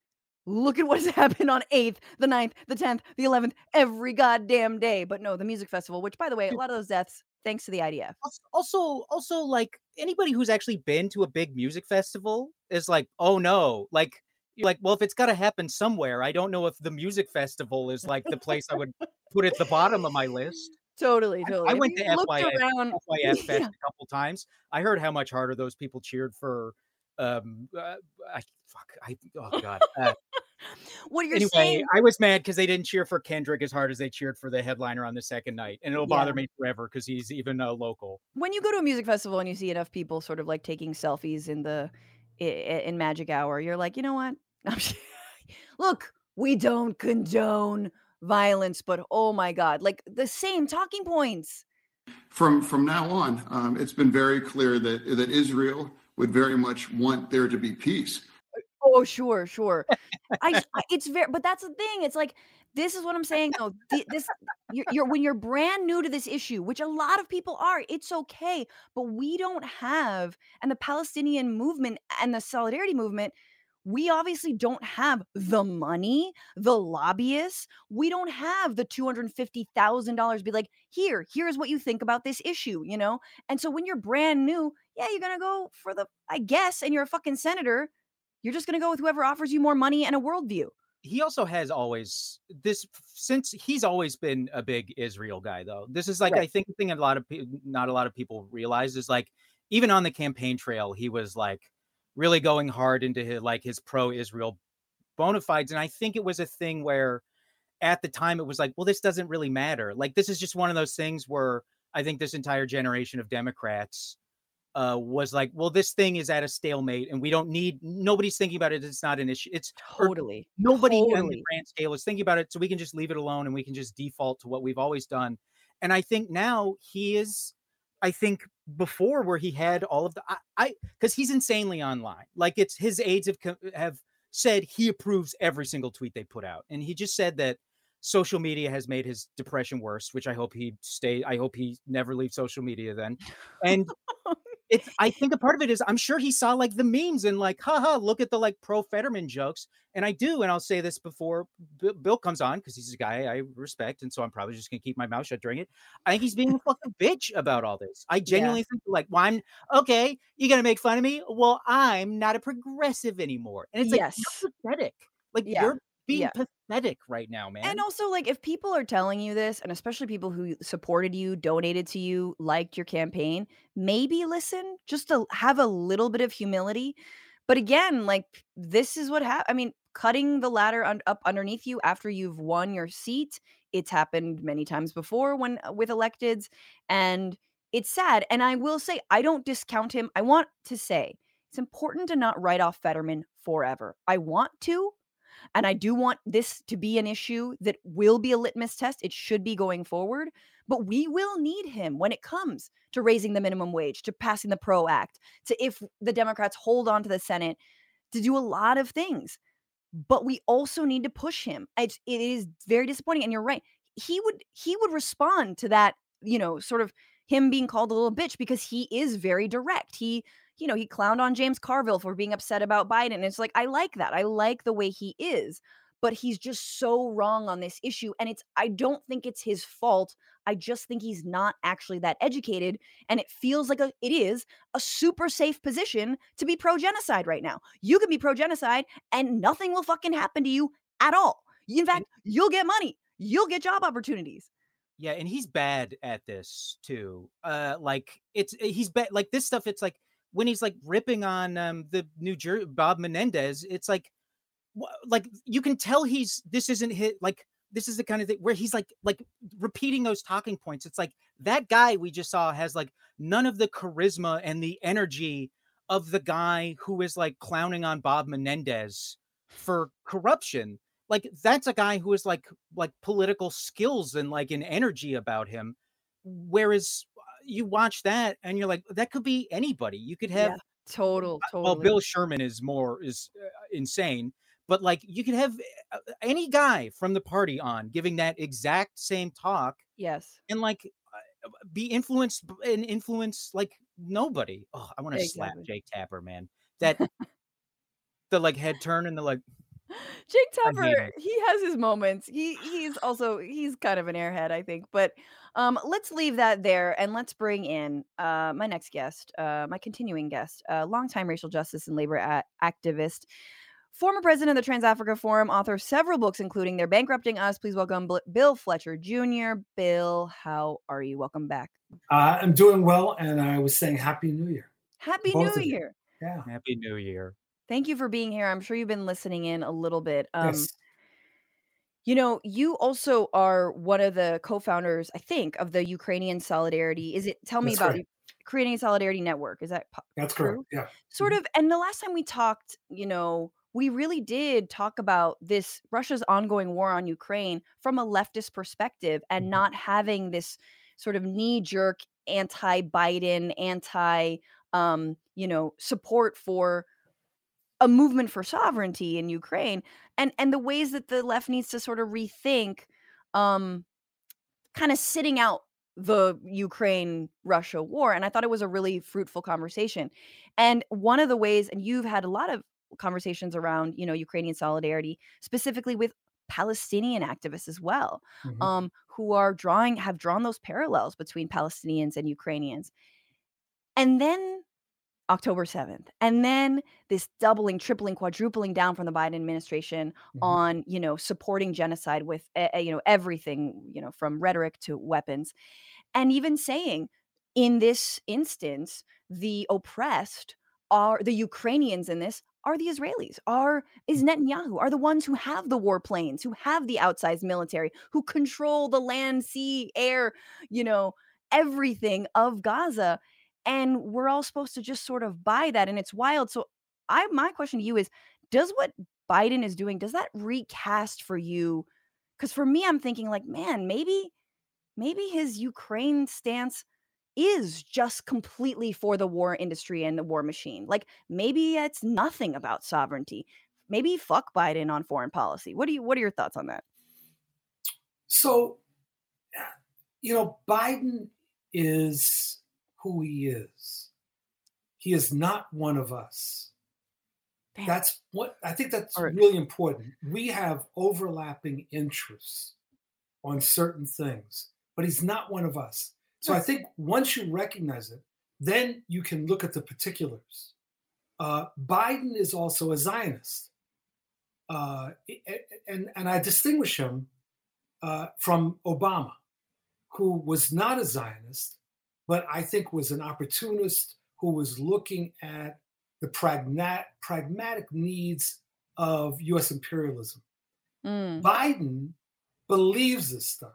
Look at what's happened on 8th, the 9th, the 10th, the 11th, every goddamn day. But no, the music festival, which by the way, a lot of those deaths, thanks to the IDF.
also also like anybody who's actually been to a big music festival is like oh no like like well if it's got to happen somewhere i don't know if the music festival is like the place i would put at the bottom of my list
Totally,
I-
totally.
I
If
went to FYF
around,
FYF Fest
Yeah.
a couple times. I heard how much harder those people cheered for. Um, uh, I fuck. I oh god. Uh,
what you're
anyway,
saying
I was mad because they didn't cheer for Kendrick as hard as they cheered for the headliner on the second night, and it'll bother me forever because he's even a local.
when you go to a music festival and you see enough people sort of like taking selfies in the in Magic Hour. You're like, you know what? Look, we don't condone violence, but oh my God, like the same talking points.
From from now on, um, it's been very clear that that Israel would very much want there to be peace.
Oh, sure, sure. I, I, it's very, but that's the thing. It's like this is what I'm saying though. This you're, you're when you're brand new to this issue, which a lot of people are. It's okay, but we don't have, and the Palestinian movement and the solidarity movement we obviously don't have the money, the lobbyists. We don't have the $250,000 be like, here, here's what you think about this issue, you know? And so when you're brand new, yeah, you're going to go for the, I guess, and you're a fucking senator, you're just going to go with whoever offers you more money and a worldview.
He also has always this since he's always been a big Israel guy, though. This is like, right. I think, the thing a lot of people, not a lot of people realize is like, even on the campaign trail, he was like, really going hard into his like his pro-Israel bona fides. And I think it was a thing where at the time it was like, well, this doesn't really matter. Like this is just one of those things where I think this entire generation of Democrats uh, was like, well, this thing is at a stalemate, and we don't need. Nobody's thinking about it. It's not an issue. It's
totally
nobody
totally.
on the grand scale is thinking about it, so we can just leave it alone, and we can just default to what we've always done. And I think now he is I think before where he had all of the I because he's insanely online. Like it's his aides have have said he approves every single tweet they put out, and he just said that social media has made his depression worse. Which I hope he stay. I hope he never leaves social media then. And it's I think a part of it is I'm sure he saw like the memes and like, haha, look at the like pro Fetterman jokes. And I do, and I'll say this before B- Bill comes on because he's a guy I respect, and so I'm probably just gonna keep my mouth shut during it. I think he's being a fucking bitch about all this. I genuinely yeah. think like, well, I'm okay. You gonna make fun of me? Well, I'm not a progressive anymore, and it's like yes. pathetic. Like yeah. you're being yeah. pathetic right now, man.
And also, like, if people are telling you this, and especially people who supported you, donated to you, liked your campaign, maybe listen just to have a little bit of humility. But again, like, this is what happened. I mean, cutting the ladder un- up underneath you after you've won your seat, it's happened many times before when uh, with electeds, and it's sad. And I will say, I don't discount him. I want to say it's important to not write off Fetterman forever. I want to, and I do want this to be an issue that will be a litmus test. It should be going forward. But we will need him when it comes to raising the minimum wage, to passing the PRO Act, to if the Democrats hold on to the Senate, to do a lot of things. But we also need to push him. It's, it is very disappointing. And you're right. He would he would respond to that, you know, sort of him being called a little bitch because he is very direct. He you know, he clowned on James Carville for being upset about Biden. And it's like, I like that. I like the way he is, but he's just so wrong on this issue. And it's, I don't think it's his fault. I just think he's not actually that educated. And it feels like a, it is a super safe position to be pro genocide right now. You can be pro genocide and nothing will fucking happen to you at all. In fact, you'll get money, you'll get job opportunities.
Yeah, and he's bad at this too. Uh like it's he's bad like this stuff it's like when he's like ripping on um, the New Jersey Bob Menendez, it's like, like you can tell he's this isn't hit like this is the kind of thing where he's like like repeating those talking points. It's like that guy we just saw has like none of the charisma and the energy of the guy who is like clowning on Bob Menendez for corruption. Like that's a guy who is like like political skills and like an energy about him. Whereas you watch that and you're like, that could be anybody. You could have
yeah, total,
totally. Well, Bill Sherman is more is uh, insane, but like you could have uh, any guy from the party on giving that exact same talk.
Yes,
and like uh, be influenced and influence like nobody. Oh, I want to exactly. slap Jake Tapper, man. That the like head turn and the like
Jake Tapper, he has his moments. He he's also he's kind of an airhead, I think. But um, let's leave that there and let's bring in uh, my next guest, uh, my continuing guest, uh, longtime racial justice and labor a- activist, former president of the TransAfrica Forum, author of several books, including "They're Bankrupting Us." Please welcome B- Bill Fletcher Jr. Bill, how are you? Welcome back.
Uh, I'm doing well, and I was saying Happy New Year.
Happy Both New Year.
Yeah.
Happy New Year.
Thank you for being here. I'm sure you've been listening in a little bit. Um,
yes.
You know, you also are one of the co-founders, I think, of the Ukrainian Solidarity. Is it? Tell me
That's
about
right.
creating a solidarity network. Is that
that's
true?
correct? Yeah,
sort of. And the last time we talked, you know, we really did talk about this Russia's ongoing war on Ukraine from a leftist perspective and
Mhm.
not having this sort of knee jerk anti Biden, anti, um, you know, support for a movement for sovereignty in Ukraine and and the ways that the left needs to sort of rethink um kind of sitting out the Ukraine Russia war and I thought it was a really fruitful conversation. And one of the ways and you've had a lot of conversations around, you know, Ukrainian solidarity specifically with Palestinian activists as well,
Mhm.
um who are drawing have drawn those parallels between Palestinians and Ukrainians. And then October 7th. And then this doubling, tripling, quadrupling down from the Biden administration
Mhm.
on, you know, supporting genocide with, eh, you know, everything, you know, from rhetoric to weapons. And even saying in this instance, the oppressed are the Ukrainians in this are the Israelis, are is Netanyahu, are the ones who have the warplanes, who have the outsized military, who control the land, sea, air, you know, everything of Gaza and we're all supposed to just sort of buy that and it's wild so i my question to you is does what biden is doing does that recast for you? Because for me i'm thinking like man maybe maybe his ukraine stance is just completely for the war industry and the war machine like maybe it's nothing about sovereignty. Maybe fuck biden on foreign policy. What do you what are your thoughts on that?
So, you know, Biden is who he is. He is not one of us.
Damn.
That's what I think that's really important. We have overlapping interests on certain things, but he's not one of us. So I think once you recognize it, then you can look at the particulars. Uh, Biden is also a Zionist, uh, and and I distinguish him uh, from Obama, who was not a Zionist, but I think was an opportunist who was looking at the pragmatic, pragmatic needs of US imperialism.
Mm,
Biden believes this stuff,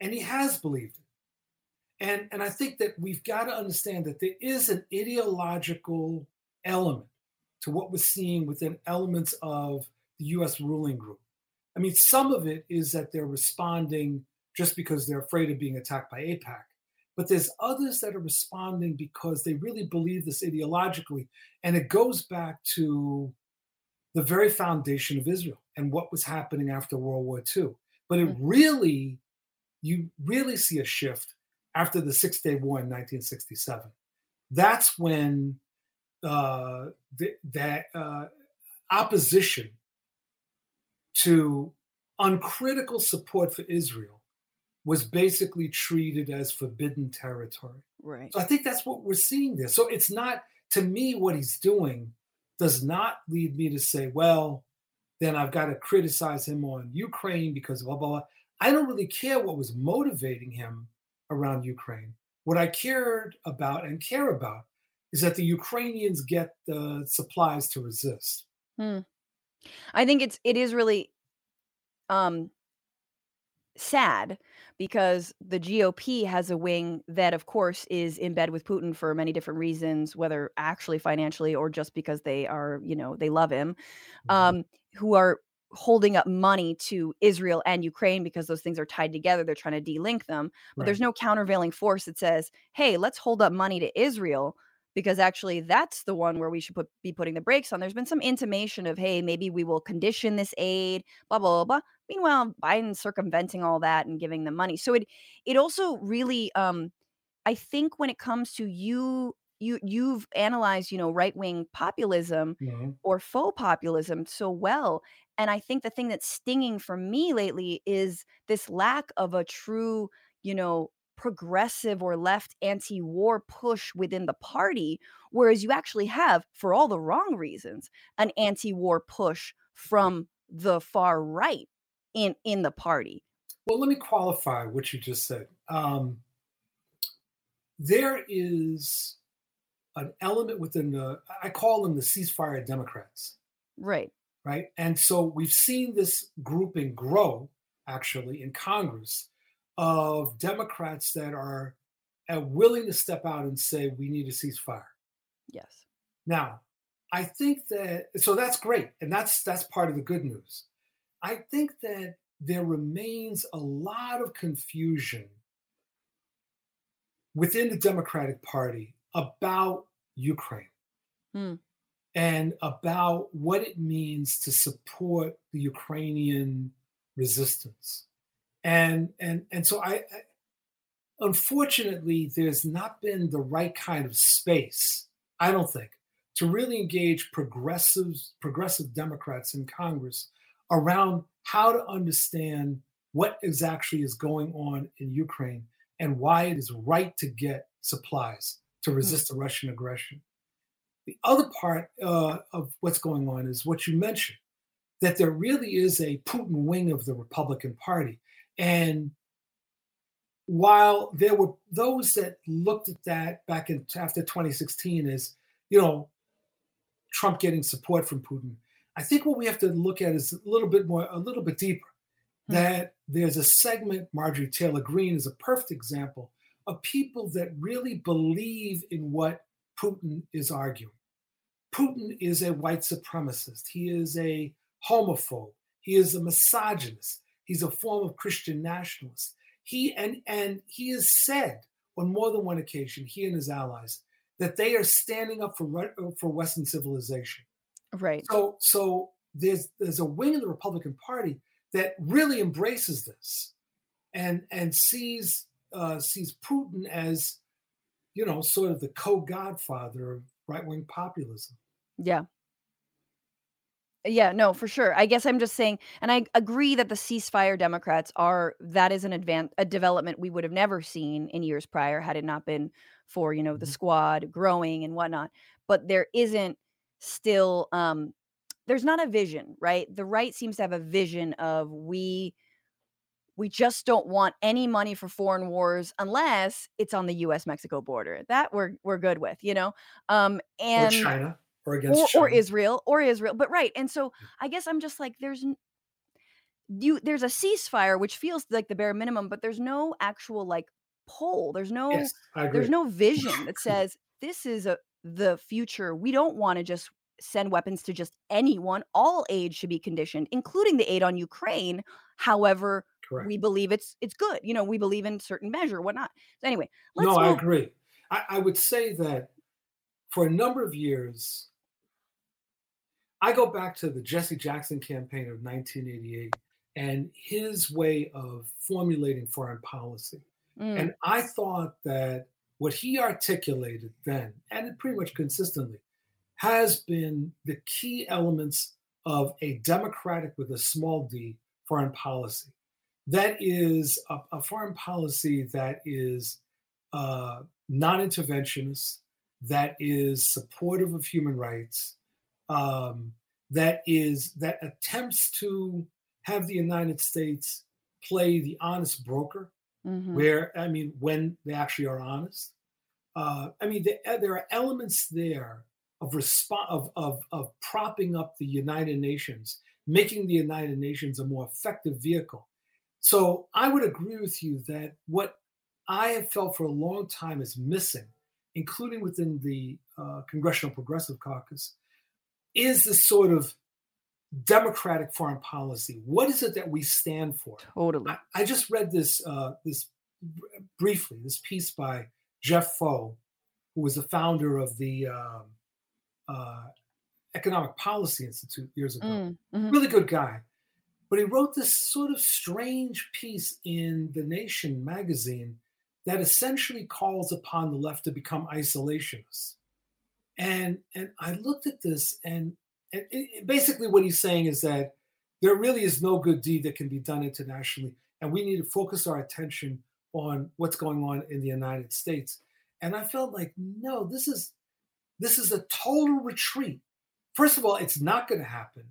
and he has believed it. And, and I think that we've got to understand that there is an ideological element to what we're seeing within elements of the US ruling group. I mean, some of it is that they're responding just because they're afraid of being attacked by AIPAC. But there's others that are responding because they really believe this ideologically. And it goes back to the very foundation of Israel and what was happening after World War II. But it
Mhm.
really, you really see a shift after the Six Day War in 1967. That's when uh, th- that uh, opposition to uncritical support for Israel was basically treated as forbidden territory.
right
So I think that's what we're seeing there. So it's not, to me, what he's doing does not lead me to say, well, then I've got to criticize him on Ukraine because blah, blah, blah. I don't really care what was motivating him around Ukraine. What I cared about and care about is that the Ukrainians get the supplies to resist.
I think it's it is really um sad because the GOP has a wing that of course is in bed with Putin for many different reasons whether actually financially or just because they are you know they love him um who are holding up money to Israel and Ukraine because those things are tied together they're trying to delink them but there's no countervailing force that says hey let's hold up money to Israel because actually that's the one where we should put be putting the brakes on there's been some intimation of hey maybe we will condition this aid blah blah blah, blah. meanwhile biden's circumventing all that and giving them money so it it also really um i think when it comes to you you you've analyzed you know right wing populism
Mhm.
or faux populism so well and i think the thing that's stinging for me lately is this lack of a true you know progressive or left anti-war push within the party whereas you actually have for all the wrong reasons an anti-war push from the far right in in the party
Well, let me qualify what you just said. Um, there is an element within the, I call them the ceasefire Democrats,
right
right? And so we've seen this grouping grow actually in Congress of Democrats that are willing to step out and say we need a ceasefire.
Yes.
Now, I think that so that's great, and that's that's part of the good news. I think that there remains a lot of confusion within the Democratic Party about Ukraine
Hmm.
and about what it means to support the Ukrainian resistance. And and and so I, I unfortunately there's not been the right kind of space, I don't think, to really engage progressives, progressive Democrats in Congress around how to understand what is actually is going on in Ukraine and why it is right to get supplies to resist the Russian aggression. The other part uh, of what's going on is what you mentioned that there really is a Putin wing of the Republican Party. And while there were those that looked at that back in after 2016 as, you know, Trump getting support from Putin, I think what we have to look at is a little bit more, a little bit deeper.
Hmm.
That there's a segment, Marjorie Taylor Greene is a perfect example of people that really believe in what Putin is arguing. Putin is a white supremacist. He is a homophobe. He is a misogynist. He's a form of Christian nationalist. He and and he has said on more than one occasion, he and his allies, that they are standing up for Ru- for Western civilization.
Right.
So so there's there's a wing of the Republican Party that really embraces this, and and sees uh, sees Putin as, you know, sort of the co-godfather of right wing populism.
Yeah. Yeah, no, for sure. I guess I'm just saying, and I agree that the ceasefire Democrats are that is an advance a development we would have never seen in years prior had it not been for you know the
Mhm.
squad growing and whatnot. But there isn't still um there's not a vision, right? The right seems to have a vision of we we just don't want any money for foreign wars unless it's on the US Mexico border. That we're we're good with, you know? Um and
or China or against
or, or Israel or Israel. But right. And so I guess I'm just like there's you there's a ceasefire which feels like the bare minimum, but there's no actual like poll. There's no
yes,
there's no vision that says this is a the future. We don't want to just send weapons to just anyone. All aid should be conditioned, including the aid on Ukraine. However,
Correct.
we believe it's it's good. You know, we believe in certain measure, whatnot. So anyway, let's
no, I agree. I, I would say that for a number of years, I go back to the Jesse Jackson campaign of 1988 and his way of formulating foreign policy.
Mm,
And I thought that what he articulated then, and pretty much consistently, has been the key elements of a democratic with a small d foreign policy. That is a, a foreign policy that is uh, non interventionist, that is supportive of human rights, um, that is that attempts to have the United States play the honest broker
mhm.
where I mean, when they actually are honest. Uh, I mean, there, there are elements there of response of, of of propping up the United Nations, making the United Nations a more effective vehicle. So I would agree with you that what I have felt for a long time is missing, including within the uh, Congressional Progressive Caucus, is this sort of democratic foreign policy. What is it that we stand for?
Totally.
I, I just read this uh, this briefly this piece by Jeff Faux, who was the founder of the um, uh, Economic Policy Institute years ago.
Mm, mhm.
Really good guy, but he wrote this sort of strange piece in the Nation magazine that essentially calls upon the left to become isolationists. And and I looked at this and, and it, basically what he's saying is that there really is no good deed that can be done internationally, and we need to focus our attention on what's going on in the United States. And I felt like, no, this is this is a total retreat. First of all, it's not going to happen,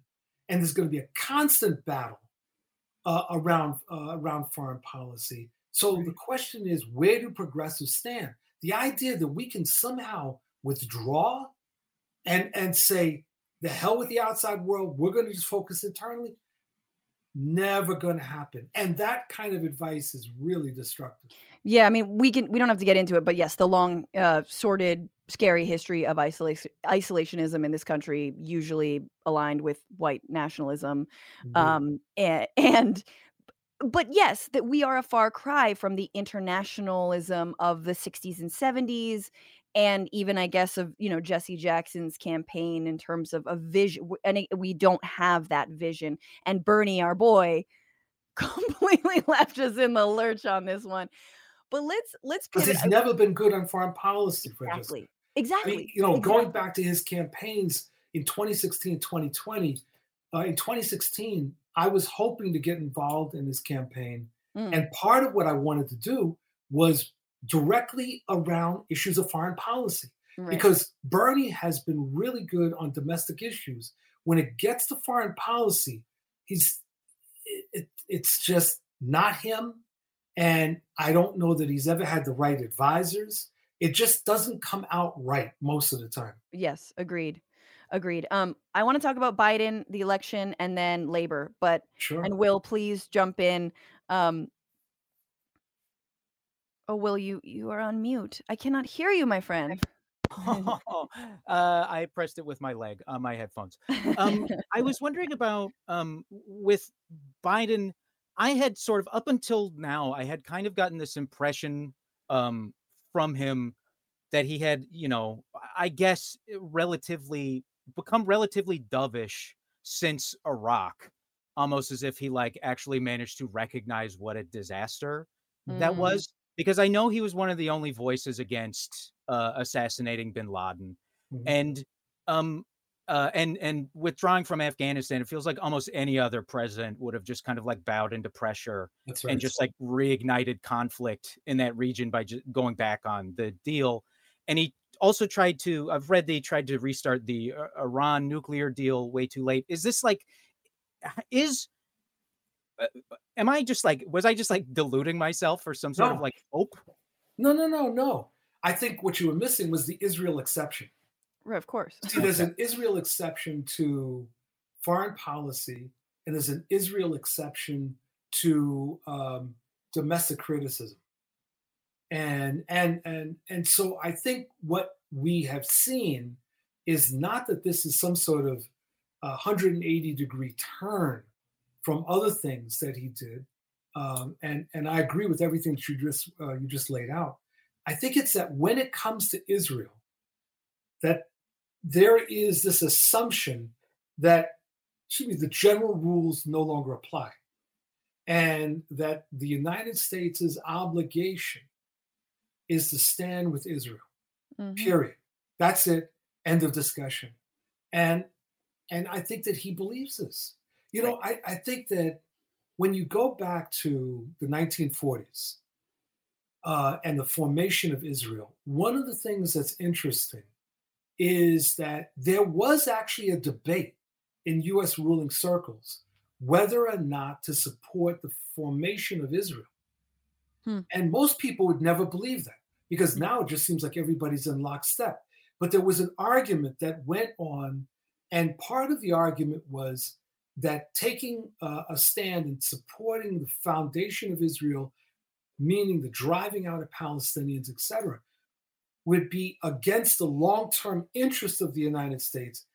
and there's going to be a constant battle uh, around uh, around foreign policy. So the question is, where do progressives stand? The idea that we can somehow withdraw and and say the hell with the outside world, we're going to just focus internally. Never going to happen. And that kind of advice is really destructive.
Yeah, I mean, we can we don't have to get into it, but yes, the long, uh, sordid, scary history of isolation isolationism in this country, usually aligned with white nationalism,
Indeed.
um, and, and but yes, that we are a far cry from the internationalism of the 60s and 70s, and even I guess of you know Jesse Jackson's campaign in terms of a vision, and it- we don't have that vision. And Bernie, our boy, completely left us in the lurch on this one. But let's let's
Because he's never been good on foreign policy, Francesca.
exactly,
I
exactly.
mean, you know, going back to his campaigns in 2016, 2020, uh, in 2016, I was hoping to get involved in his campaign.
Mm,
And part of what I wanted to do was directly around issues of foreign policy.
right.
Because Bernie has been really good on domestic issues. When it gets to foreign policy, he's it, it, it's just not him. And I don't know that he's ever had the right advisors. It just doesn't come out right most of the time.
Yes, agreed. Agreed. Um, I want to talk about Biden, the election, and then labor. But
Sure.
and Will, please jump in. Um, oh, Will, you you are on mute. I cannot hear you, my friend.
uh, I pressed it with my leg on my headphones. Um, I was wondering about um, with Biden. I had sort of up until now, I had kind of gotten this impression um, from him that he had, you know, I guess eh, relatively become relatively dovish since Iraq, almost as if he like actually managed to recognize what a disaster that
Mm,
was. Because I know he was one of the only voices against uh, assassinating Bin Laden,
Mhm.
and um, uh, and and withdrawing from Afghanistan. It feels like almost any other president would have just kind of like bowed into pressure
right.
and just like reignited conflict in that region by just going back on the deal. And he also tried to, I've read they tried to restart the uh, Iran nuclear deal way too late. Is this like, is, am I just like, was I just like deluding myself for some sort of like hope?
no, no, no, no. I think what you were missing was the Israel exception.
right, of course.
See, there's an Israel exception to foreign policy, and there's an Israel exception to um, domestic criticism. And and and and so I think what we have seen is not that this is some sort of uh, 180 degree turn from other things that he did. Um, and and I agree with everything that you just uh, you just laid out. I think it's that when it comes to Israel, that there is this assumption that excuse me, the general rules no longer apply, and that the United States' obligation is to stand with Israel.
Mhm.
Period. That's it. End of discussion. And and I think that he believes this. You know, I, I think that when you go back to the 1940s uh, and the formation of Israel, one of the things that's interesting is that there was actually a debate in US ruling circles whether or not to support the formation of Israel.
Hmm.
And most people would never believe that because now it just seems like everybody's in lockstep. But there was an argument that went on, and part of the argument was that taking a stand and supporting the foundation of Israel, meaning the driving out of Palestinians, etc., would be against the long-term interest of the United States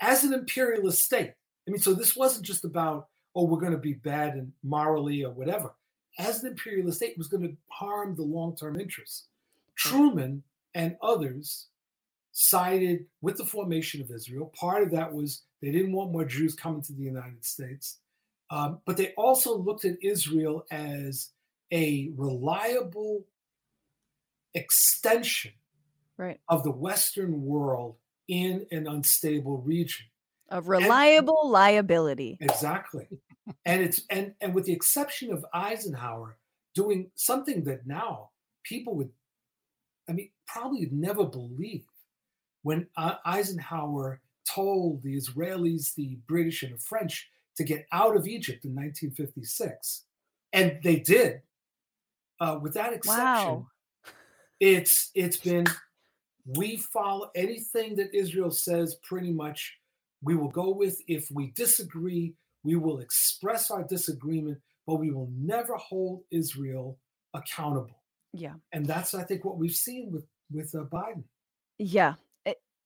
as an imperialist state. I mean, so this wasn't just about, oh, we're going to be bad and morally or whatever. As an imperialist state, it was going to harm the long-term interests. Truman and others sided with the formation of Israel. Part of that was they didn't want more Jews coming to the United States. Um, but they also looked at Israel as a reliable extension
Right.
of the Western world in an unstable region.
Of reliable liability.
Exactly. and it's and and with the exception of Eisenhower doing something that now people would I mean probably never believe when uh, Eisenhower told the Israelis, the British and the French to get out of Egypt in 1956 and they did uh, with that exception
Wow.
it's it's been we follow anything that Israel says pretty much we will go with if we disagree We will express our disagreement, but we will never hold Israel accountable.
Yeah.
And that's, I think, what we've seen with with uh, Biden.
Yeah.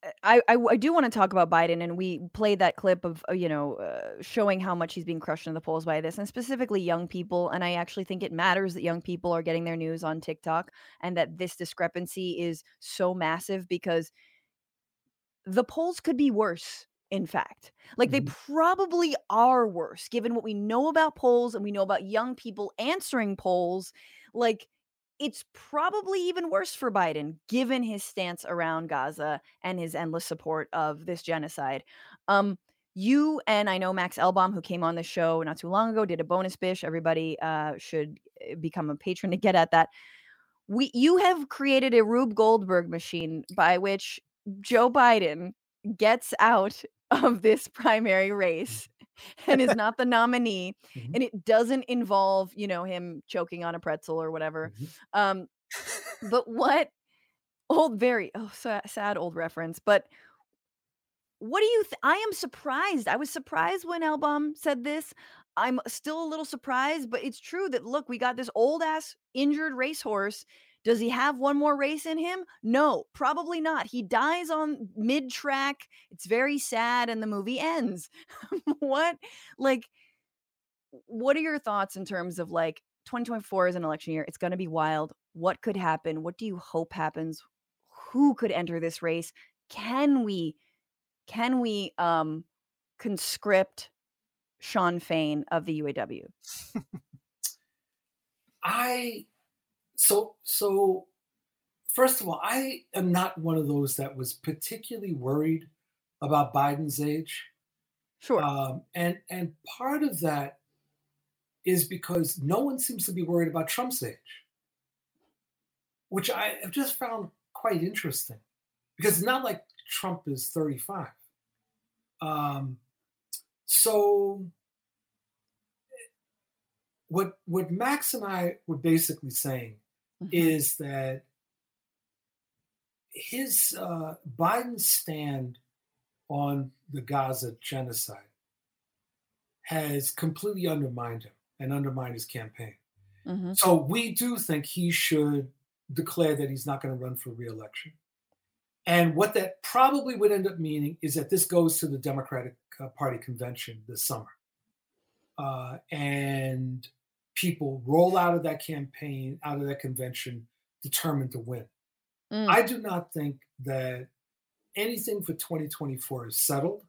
It- I, I, I do want to talk about Biden, and we played that clip of uh, you know uh, showing how much he's being crushed in the polls by this, and specifically young people. And I actually think it matters that young people are getting their news on TikTok, and that this discrepancy is so massive because the polls could be worse. In fact, like they
Mhm.
probably are worse, given what we know about polls and we know about young people answering polls. Like it's probably even worse for Biden, given his stance around Gaza and his endless support of this genocide. Um, you and I know Max Elbaum, who came on the show not too long ago, did a bonus bish. Everybody uh, should uh, become a patron to get at that. We, you have created a Rube Goldberg machine by which Joe Biden gets out of this primary race and is not the nominee
Mhm.
and it doesn't involve you know him choking on a pretzel or whatever
Mhm.
um but what old very oh sa- sad old reference but what do you th- i am surprised i was surprised when Elbaum said this i'm still a little surprised but it's true that look we got this old ass injured racehorse does he have one more race in him? No probably not. He dies on mid track. It's very sad and the movie ends. What? Like what are your thoughts in terms of like 2024 is an election year. It's going to be wild. What could happen? What do you hope happens? Who could enter this race? Can we can we um conscript Shawn Fain of the UAW
I so so first of all, I am not one of those that was particularly worried about Biden's age.
sure
Um, and and part of that is because no one seems to be worried about Trump's age, which I have just found quite interesting. Because it's not like Trump is 35. Um, so what what Max and I were basically saying
Mhm.
is that his uh, Biden's stand on the Gaza genocide has completely undermined him and undermined his campaign.
Mhm.
So we do think he should declare that he's not going to run for reelection. And what that probably would end up meaning is that this goes to the Democratic uh, Party convention this summer. Uh, and people roll out of that campaign, out of that convention, determined to win.
Mm.
I do not think that anything for 2024 is settled.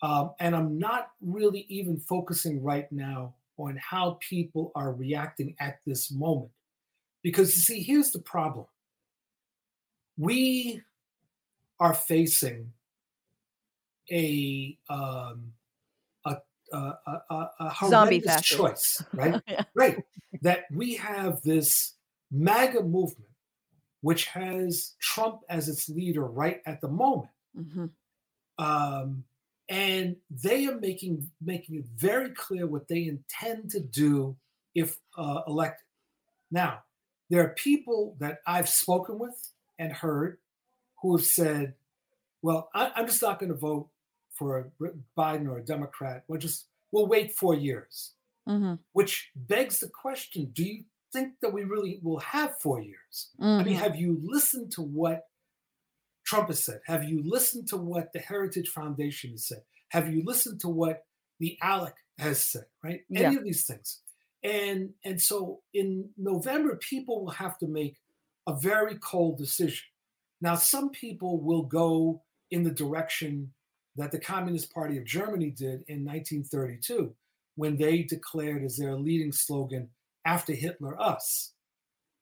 Um, and I'm not really even focusing right now on how people are reacting at this moment. Because you see, here's the problem we are facing a um, a, a, a, a- a
Zombie
horrendous choice, right?
Yeah.
Right. That we have this MAGA movement, which has Trump as its leader right at the moment.
Mhm.
Um, and they are making making it very clear what they intend to do if uh, elected. Now, there are people that I've spoken with and heard who have said, "Well, I, I'm just not going to vote for a Biden or a Democrat. We'll just we'll wait four years."
Mhm.
Which begs the question: Do you think that we really will have four years? I mean,
Mhm.
have you listened to what Trump has said? Have you listened to what the Heritage Foundation has said? Have you listened to what the ALEC has said? Right? Any of these things. And and so in November, people will have to make a very cold decision. Now, some people will go in the direction that the Communist Party of Germany did in 1932, when they declared as their leading slogan, after Hitler, us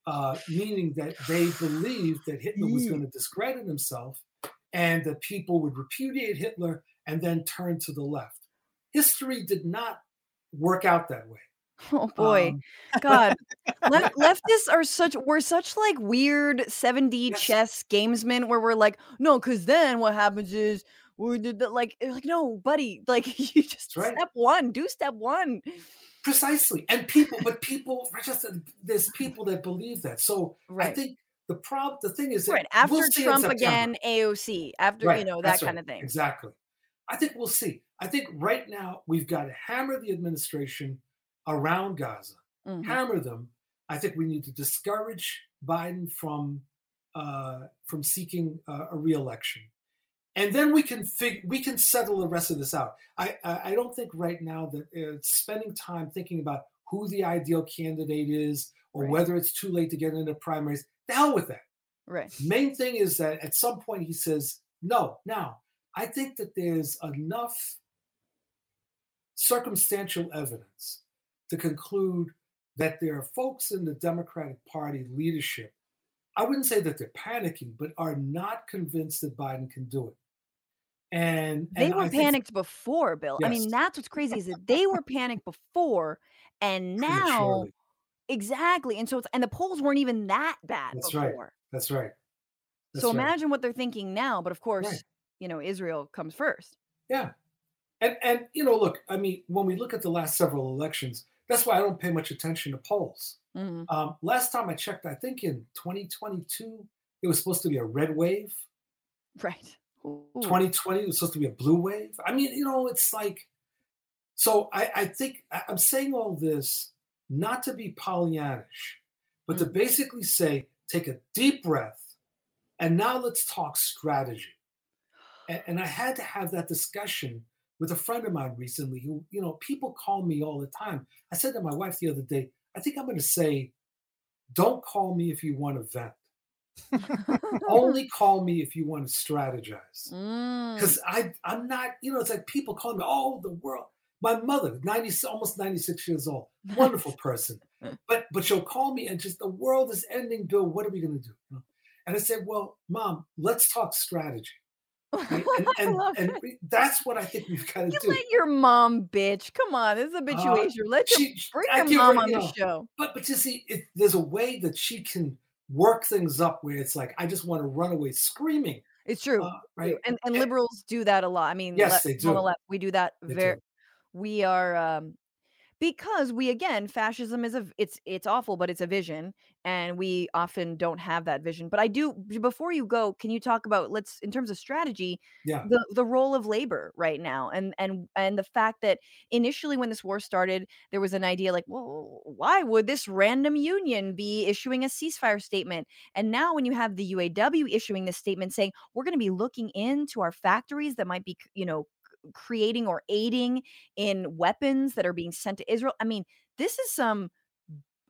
uh, meaning that they believed that Hitler was going to discredit himself and that people would repudiate Hitler and then turn to the left. History did not work out that way.
Oh boy,
Um,
God, Le- leftists are such we're such like weird 7D
Yes.
chess gamesmen where we're like, no, because then what happens is we did the, like like no, buddy, like you just
right.
step one, do step one.
precisely. And people, but people, just there's people that believe that. So I think the problem, the thing is that
Right after
we'll
Trump again, AOC after you know that
that's
kind
right,
of thing.
Exactly. I think we'll see. I think right now we've got to hammer the administration around Gaza,
Mhm.
hammer them. I think we need to discourage Biden from uh, from seeking uh, a reelection, and then we can fig- we can settle the rest of this out. I I, I don't think right now that uh, spending time thinking about who the ideal candidate is or
Right.
whether it's too late to get into primaries. The hell with that.
Right.
Main thing is that at some point he says no. Now I think that there's enough circumstantial evidence to conclude that there are folks in the Democratic Party leadership. I wouldn't say that they're panicking, but are not convinced that Biden can do it. And
They were
I think-
panicked before, Bill. I mean, that's what's crazy is that they were panicked before, and now
prematurely.
exactly. And so it's and the polls weren't even that bad
That's right.
before.
That's right. That's
so
right.
imagine what they're thinking now. But of course,
Right.
you know, Israel comes first.
Yeah. And and you know, look, I mean, when we look at the last several elections, that's why I don't pay much attention to polls.
Mhm.
Um, last time I checked, I think in 2022, it was supposed to be a red wave.
Right. Ooh.
2020 it was supposed to be a blue wave. I mean, you know, it's like, so I, I think I'm saying all this not to be Pollyannish, but to mm-hmm. basically say, take a deep breath, and now let's talk strategy. And, and I had to have that discussion with a friend of mine recently who, you know, people call me all the time. I said to my wife the other day, I think I'm going to say, don't call me if you want to vent. Only call me if you want to strategize
Mm.
because I I'm not you know it's like people calling me oh the world my mother 90 almost 96 years old wonderful person but but she'll call me and just the world is ending Bill what are we going to do and I said well mom let's talk strategy right? and, and, and that's what I think we've got to do.
You
do
let your mom bitch. Come on, this is a bitch. Let your,
she-
bring
I
your
give
mom
her,
on
you
the show.
but but you see it, there's a way that she can work things up where it's like I just want to run away screaming
It's true.
uh, right.
And and liberals do that a lot. I mean,
Yes, they do.
left, we do that
They
very
do.
we are um because we again fascism is a it's it's awful but it's a vision and we often don't have that vision but i do before you go can you talk about let's in terms of strategy
yeah.
the the role of labor right now and and and the fact that initially when this war started there was an idea like well why would this random union be issuing a ceasefire statement? And now when you have the UAW issuing this statement saying we're going to be looking into our factories that might be you know creating or aiding in weapons that are being sent to Israel. I mean this is some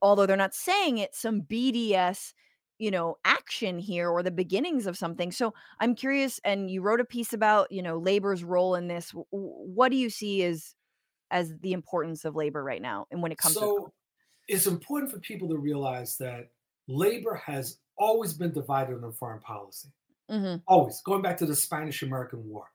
although they're not saying it some BDS you know action here or the beginnings of something. So i'm curious and you wrote a piece about you know labor's role in this. What do you see as as the importance of labor right now and when it comes
so it's important for people to realize that labor has always been divided on foreign policy.
To Mhm.
always going back to the spanish american war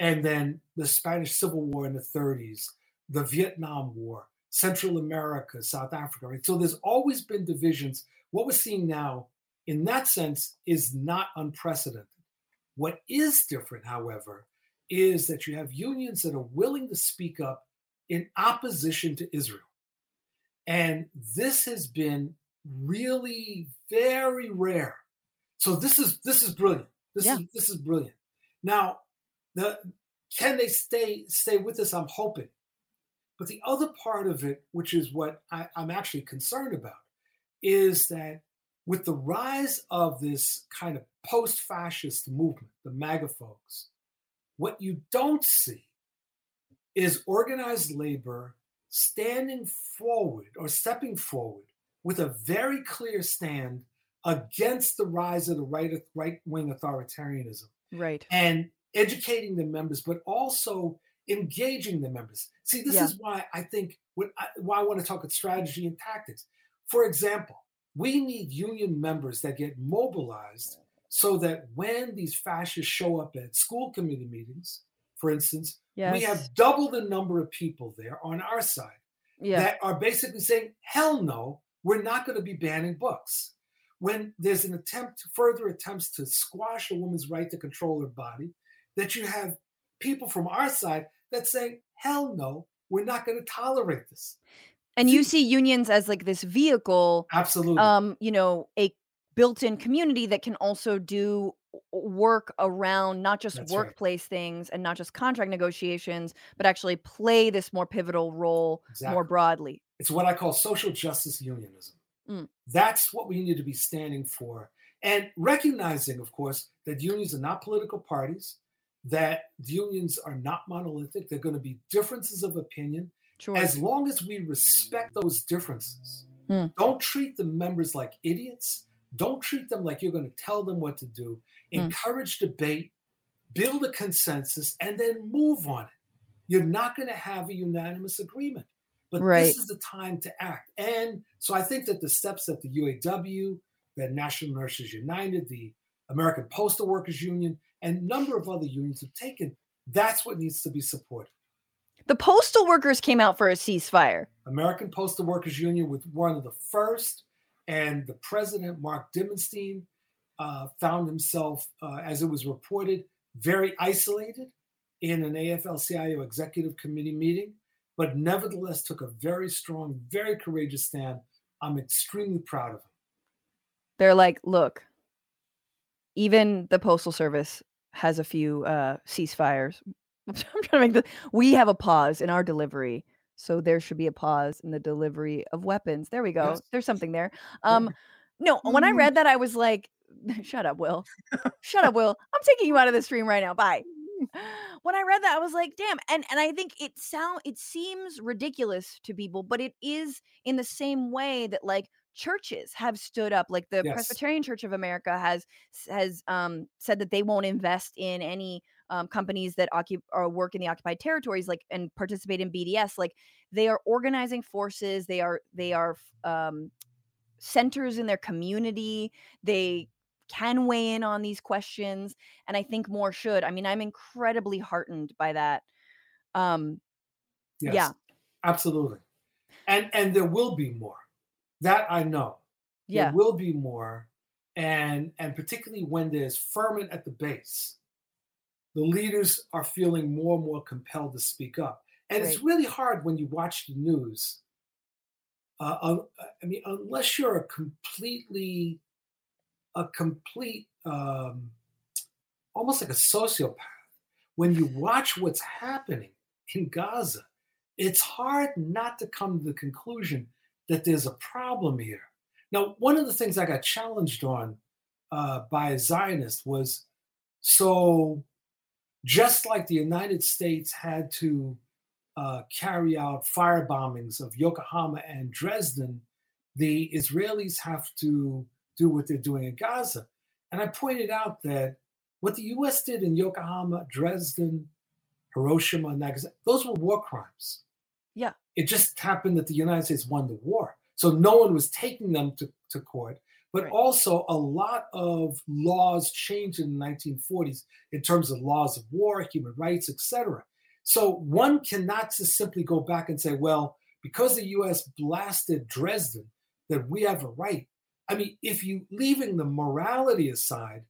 and then the spanish civil war in the 30s the vietnam war central america south africa right? So there's always been divisions. What we're seeing now in that sense is not unprecedented. What is different however is that you have unions that are willing to speak up in opposition to israel. And this has been really very rare. So this is this is brilliant. This
Yeah.
is this is brilliant. Now the can they stay stay with us? I'm hoping. But the other part of it which is what I, i'm actually concerned about is that with the rise of this kind of post-fascist movement the maga folks what you don't see is organized labor standing forward or stepping forward with a very clear stand against the rise of the right right wing authoritarianism.
Right.
And educating the members, but also engaging the members. See, this
Yeah.
is why I think I, why I want to talk about strategy and tactics. For example, we need union members that get mobilized so that when these fascists show up at school committee meetings, for instance,
yes
we have double the number of people there on our side
yeah
that are basically saying, hell no, we're not going to be banning books. When there's an attempt, further attempts to squash a woman's right to control her body, that you have people from our side that say, hell no, we're not going to tolerate this.
and you see unions as like this vehicle
Absolutely.
um you know a built-in community that can also do work around not just
That's right.
workplace things and not just contract negotiations, but actually play this more pivotal role
Exactly.
more broadly.
It's what I call social justice unionism.
Mm.
That's what we need to be standing for. And recognizing, of course, that unions are not political parties, that unions are not monolithic. They're going to be differences of opinion.
Sure.
As long as we respect those differences,
Mm.
don't treat the members like idiots. Don't treat them like you're going to tell them what to do.
Mm.
Encourage debate, build a consensus, and then move on it. You're not going to have a unanimous agreement, but
Right.
this is the time to act. And so I think that the steps that the UAW, the National Nurses United, the American Postal Workers Union, and a number of other unions have taken, that's what needs to be supported.
the postal workers came out for a ceasefire.
American Postal Workers Union was one of the first, and the president, Mark Dimondstein, uh, found himself, uh, as it was reported, very isolated in an AFL-CIO executive committee meeting, but nevertheless took a very strong, very courageous stand. I'm extremely proud of him.
They're like, look, even the postal service has a few uh ceasefires. I'm trying to make the we have a pause in our delivery. So there should be a pause in the delivery of weapons. There we go.
Yes.
There's something there. Um no, when I read that I was like, shut up, Will. shut up, Will. I'm taking you out of the stream right now. Bye. When I read that, I was like, damn. And and I think it sound it seems ridiculous to people, but it is in the same way that like churches have stood up like the
Yes.
presbyterian church of america has has um said that they won't invest in any um, companies that occup- or work in the occupied territories like and participate in bds like they are organizing forces they are they are um centers in their community they can weigh in on these questions and i think more should i mean i'm incredibly heartened by that um
Yes,
Yeah.
absolutely. And and there will be more. That I know.
yeah
There will be more, and and particularly when there's ferment at the base, the leaders are feeling more and more compelled to speak up. And it's really hard when you watch the news. Uh, I mean, unless you're a completely, a complete, um, almost like a sociopath, when you watch what's happening in Gaza, it's hard not to come to the conclusion that there's a problem here. Now, one of the things I got challenged on uh, by a Zionist was so just like the United States had to uh, carry out fire bombings of Yokohama and Dresden, the Israelis have to do what they're doing in Gaza. And I pointed out that what the US did in Yokohama, Dresden, Hiroshima, Nagasaki, those were war crimes.
Yeah.
It just happened that the United States won the war. So no one was taking them to, to court. But
Right.
also, a lot of laws changed in the 1940s in terms of laws of war, human rights, etc. So one cannot just simply go back and say, well, because the US blasted Dresden, that we have a right. I mean, if you leaving the morality aside,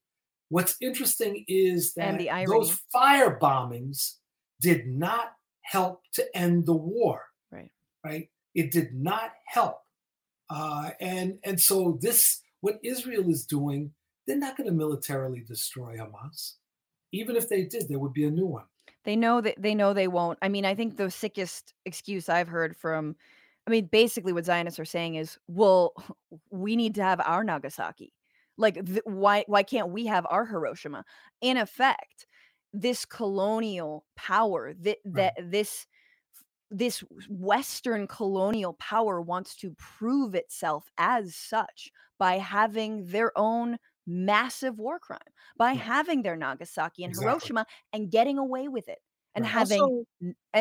what's interesting is that
And the irony.
those fire bombings did not help to end the war.
Right.
Right. It did not help. Uh, and and so this what Israel is doing, they're not going to militarily destroy Hamas. Even if they did, there would be a new one.
they know that they know they won't i mean i think the sickest excuse i've heard from i mean basically what zionists are saying is well we need to have our nagasaki like th- why why can't we have our hiroshima in effect this colonial power that that this this western colonial power wants to prove itself as such by having their own massive war crime by
Yeah.
having their nagasaki and
Exactly.
hiroshima and getting away with it and
Right.
having
Also-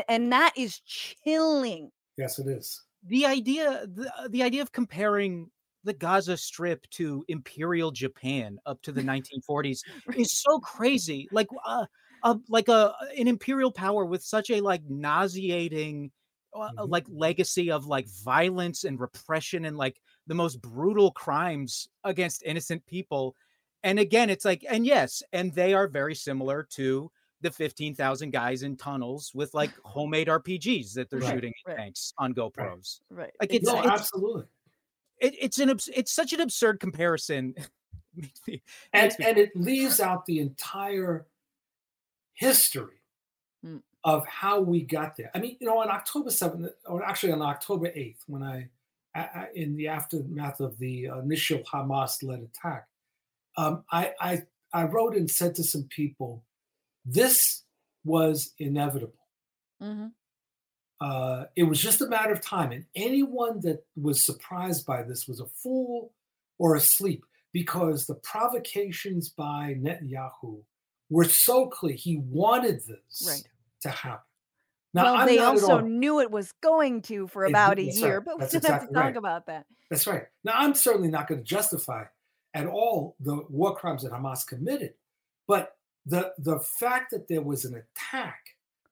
and that is chilling
Yes, it is.
the idea the, the idea of comparing the Gaza Strip to Imperial Japan up to the 1940s is so crazy. Like uh, uh like a an imperial power with such a like nauseating uh,
Mhm.
like legacy of like violence and repression and like the most brutal crimes against innocent people. And again, it's like and yes, and they are very similar to the 15,000 guys in tunnels with like homemade RPGs that they're
Right.
shooting at
Right.
tanks on GoPros.
right
Like, it's-
No,
it's-
absolutely.
It, it's an abs- it's such an absurd comparison
and and it leaves out the entire history
Mm.
of how we got there. I mean, you know, on October 7th, or actually on October 8th, when I, I, I in the aftermath of the initial Hamas led attack, um, I, I, I wrote and said to some people, this was inevitable.
hmm
Uh, it was just a matter of time. And anyone that was surprised by this was a fool or asleep because the provocations by Netanyahu were so clear. He wanted this
Right.
to happen. Now,
well, they also knew it was going to for
It-
about a year,
right.
but we
That's
don't have to talk
right.
about that.
That's right. Now, I'm certainly not going to justify at all the war crimes that Hamas committed, but the the fact that there was an attack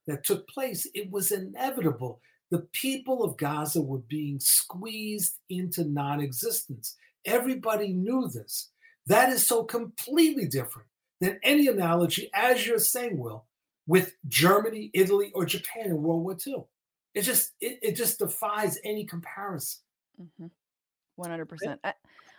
that took place, it was inevitable. The people of Gaza were being squeezed into non-existence. Everybody knew this. That is so completely different than any analogy, as you're saying, Will, with Germany, Italy, or Japan in World War II. It just it, it just defies any comparison.
hmm One hundred percent.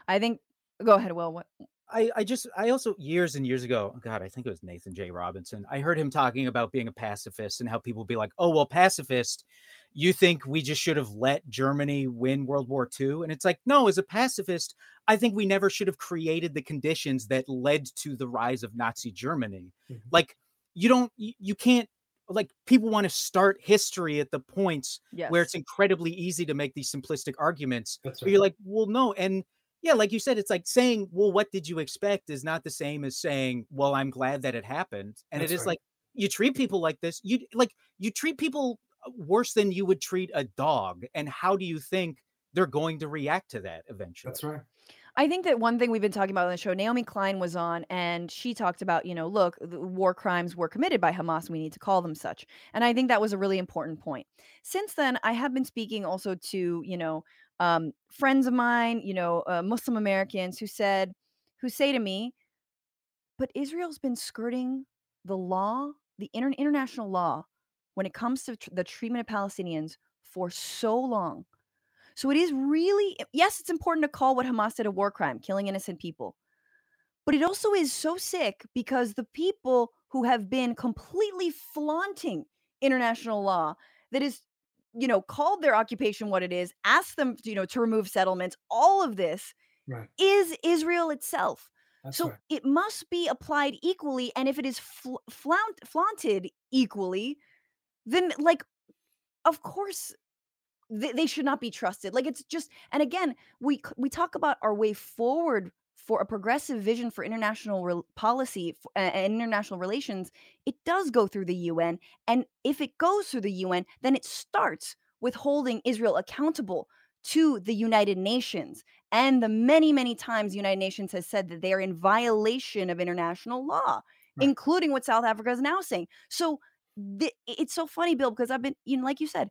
I think. Go ahead. Will. What?
I, I just I also years and years ago, God, I think it was Nathan J. Robinson. I heard him talking about being a pacifist and how people be like, "Oh, well, pacifist, you think we just should have let Germany win World War II?" And it's like, no, as a pacifist, I think we never should have created the conditions that led to the rise of Nazi Germany.
Mhm.
Like, you don't, you, you can't, like, people want to start history at the points
Yes.
where it's incredibly easy to make these simplistic arguments but you're like, well, no. And yeah, like you said, it's like saying, well, what did you expect is not the same as saying, well, I'm glad that it happened. And
That's
it is
right.
like you treat people like this. You like you treat people uh, worse than you would treat a dog. And how do you think they're going to react to that eventually?
That's right.
I think that one thing we've been talking about on the show, Naomi Klein was on and she talked about, you know, look, the war crimes were committed by Hamas. We need to call them such. And I think that was a really important point. Since then, I have been speaking also to, you know, um, friends of mine, you know, uh, Muslim Americans who said, who say to me, but Israel's been skirting the law, the inter- international law, when it comes to tr- the treatment of Palestinians for so long. So it is really, yes, it's important to call what Hamas did a war crime, killing innocent people. But it also is so sick because the people who have been completely flaunting international law that is, you know, called their occupation what it is, asked them, you know, to remove settlements, all of this
Right.
is Israel itself.
That's
so
right.
it must be applied equally. And if it is fl- flaunt- flaunted equally, then like, of course, they, they should not be trusted. Like it's just, and again, we we talk about our way forward for a progressive vision for international rel policy and international relations. It does go through the UN, and if it goes through the UN, then it starts with holding Israel accountable to the United Nations and the many many times the United Nations has said that they are in violation of international law,
Right.
including what South Africa is now saying. So. The, it's so funny, Bill, because I've been, you know, like you said,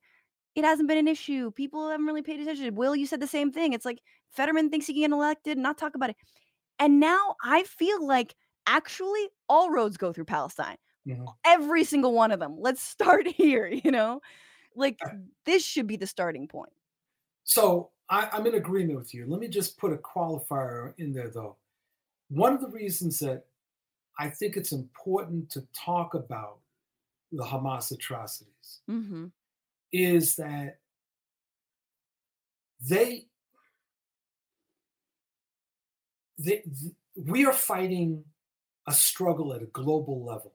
it hasn't been an issue. People haven't really paid attention. Will, you said the same thing. It's like Fetterman thinks he can get elected, not talk about it. And now I feel like actually all roads go through Palestine.
Mhm.
Every single one of them. Let's start here, you know? Like this should be the starting point.
So I, I'm in agreement with you. Let me just put a qualifier in there, though. One of the reasons that I think it's important to talk about the Hamas atrocities
Mm-hmm.
is that they, they th- we are fighting a struggle at a global level.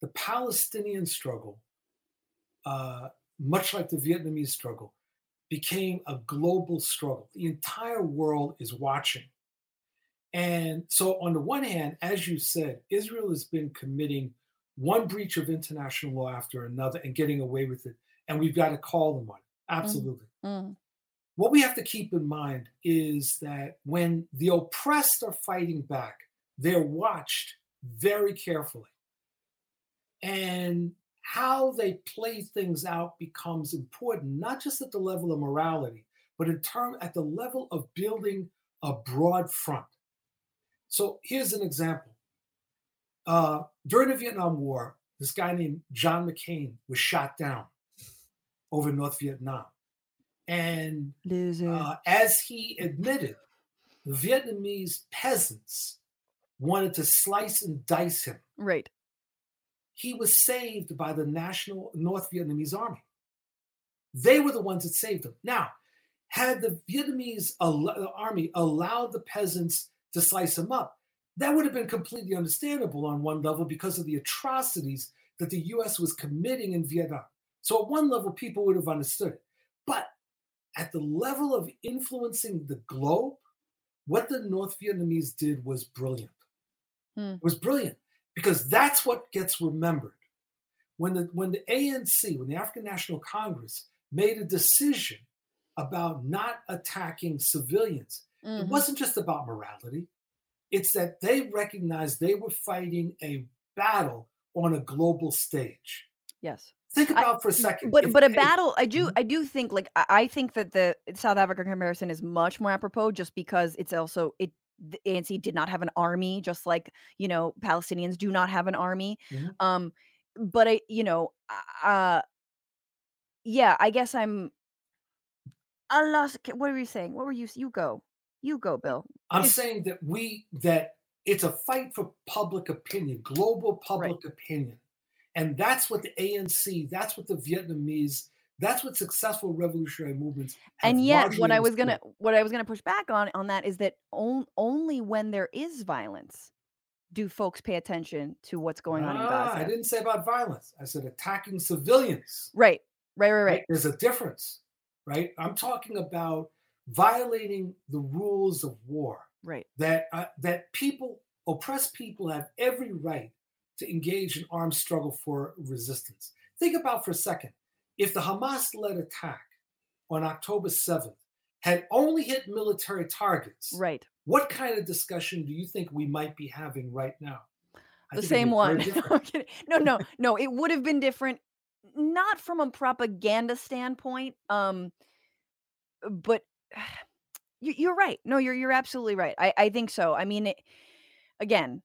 The Palestinian struggle, uh, much like the Vietnamese struggle, became a global struggle. The entire world is watching. And so, on the one hand, as you said, Israel has been committing one breach of international law after another and getting away with it. And we've got to call them on it. Absolutely.
Mm.
What we have to keep in mind is that when the oppressed are fighting back, they're watched very carefully. And how they play things out becomes important, not just at the level of morality, but in term at the level of building a broad front. So here's an example. Uh, during the Vietnam War, this guy named John McCain was shot down over North Vietnam. And uh, as he admitted, the Vietnamese peasants wanted to slice and dice him.
Right.
He was saved by the National North Vietnamese Army. They were the ones that saved him. Now, had the Vietnamese al- army allowed the peasants to slice him up, that would have been completely understandable on one level because of the atrocities that the US was committing in Vietnam. So, at one level, people would have understood it. At the level of influencing the globe, what the North Vietnamese did was brilliant.
Hmm.
It was brilliant because that's what gets remembered. When the when the ANC, when the African National Congress made a decision about not attacking civilians, it
Mhm.
wasn't just about morality. It's that they recognized they were fighting a battle on a global stage.
Yes.
Think
I-
about for a second.
But
if
but a battle, I do
Mhm.
I do think like I, I think that the South Africa comparison is much more apropos just because it's also it the ANC did not have an army, just like you know Palestinians do not have an army.
Mhm.
Um, but I you know uh yeah, I guess I'm. I lost. What were you saying? What were you? You go. You go, Bill.
I'm
It's-
saying that we that it's a fight for public opinion, global public opinion. And that's what the ANC, that's what the Vietnamese, that's what successful revolutionary movements
and yet what i was gonna what i was gonna push back on on that is that on, only when there is violence do folks pay attention to what's going on in
Ah,
gaza
I didn't say about violence. I said attacking civilians.
right right right right
There's a difference, right? I'm talking about violating the rules of war.
right
that uh, that people oppressed people have every right to engage in armed struggle for resistance. Think about for a second if the Hamas-led attack on October 7th had only hit military targets,
right
what kind of discussion do you think we might be having right now? I
the same one
different.
I'm kidding. no no no it would have been different not from a propaganda standpoint um but you, you're right no you're you're absolutely right i i think so i mean it, again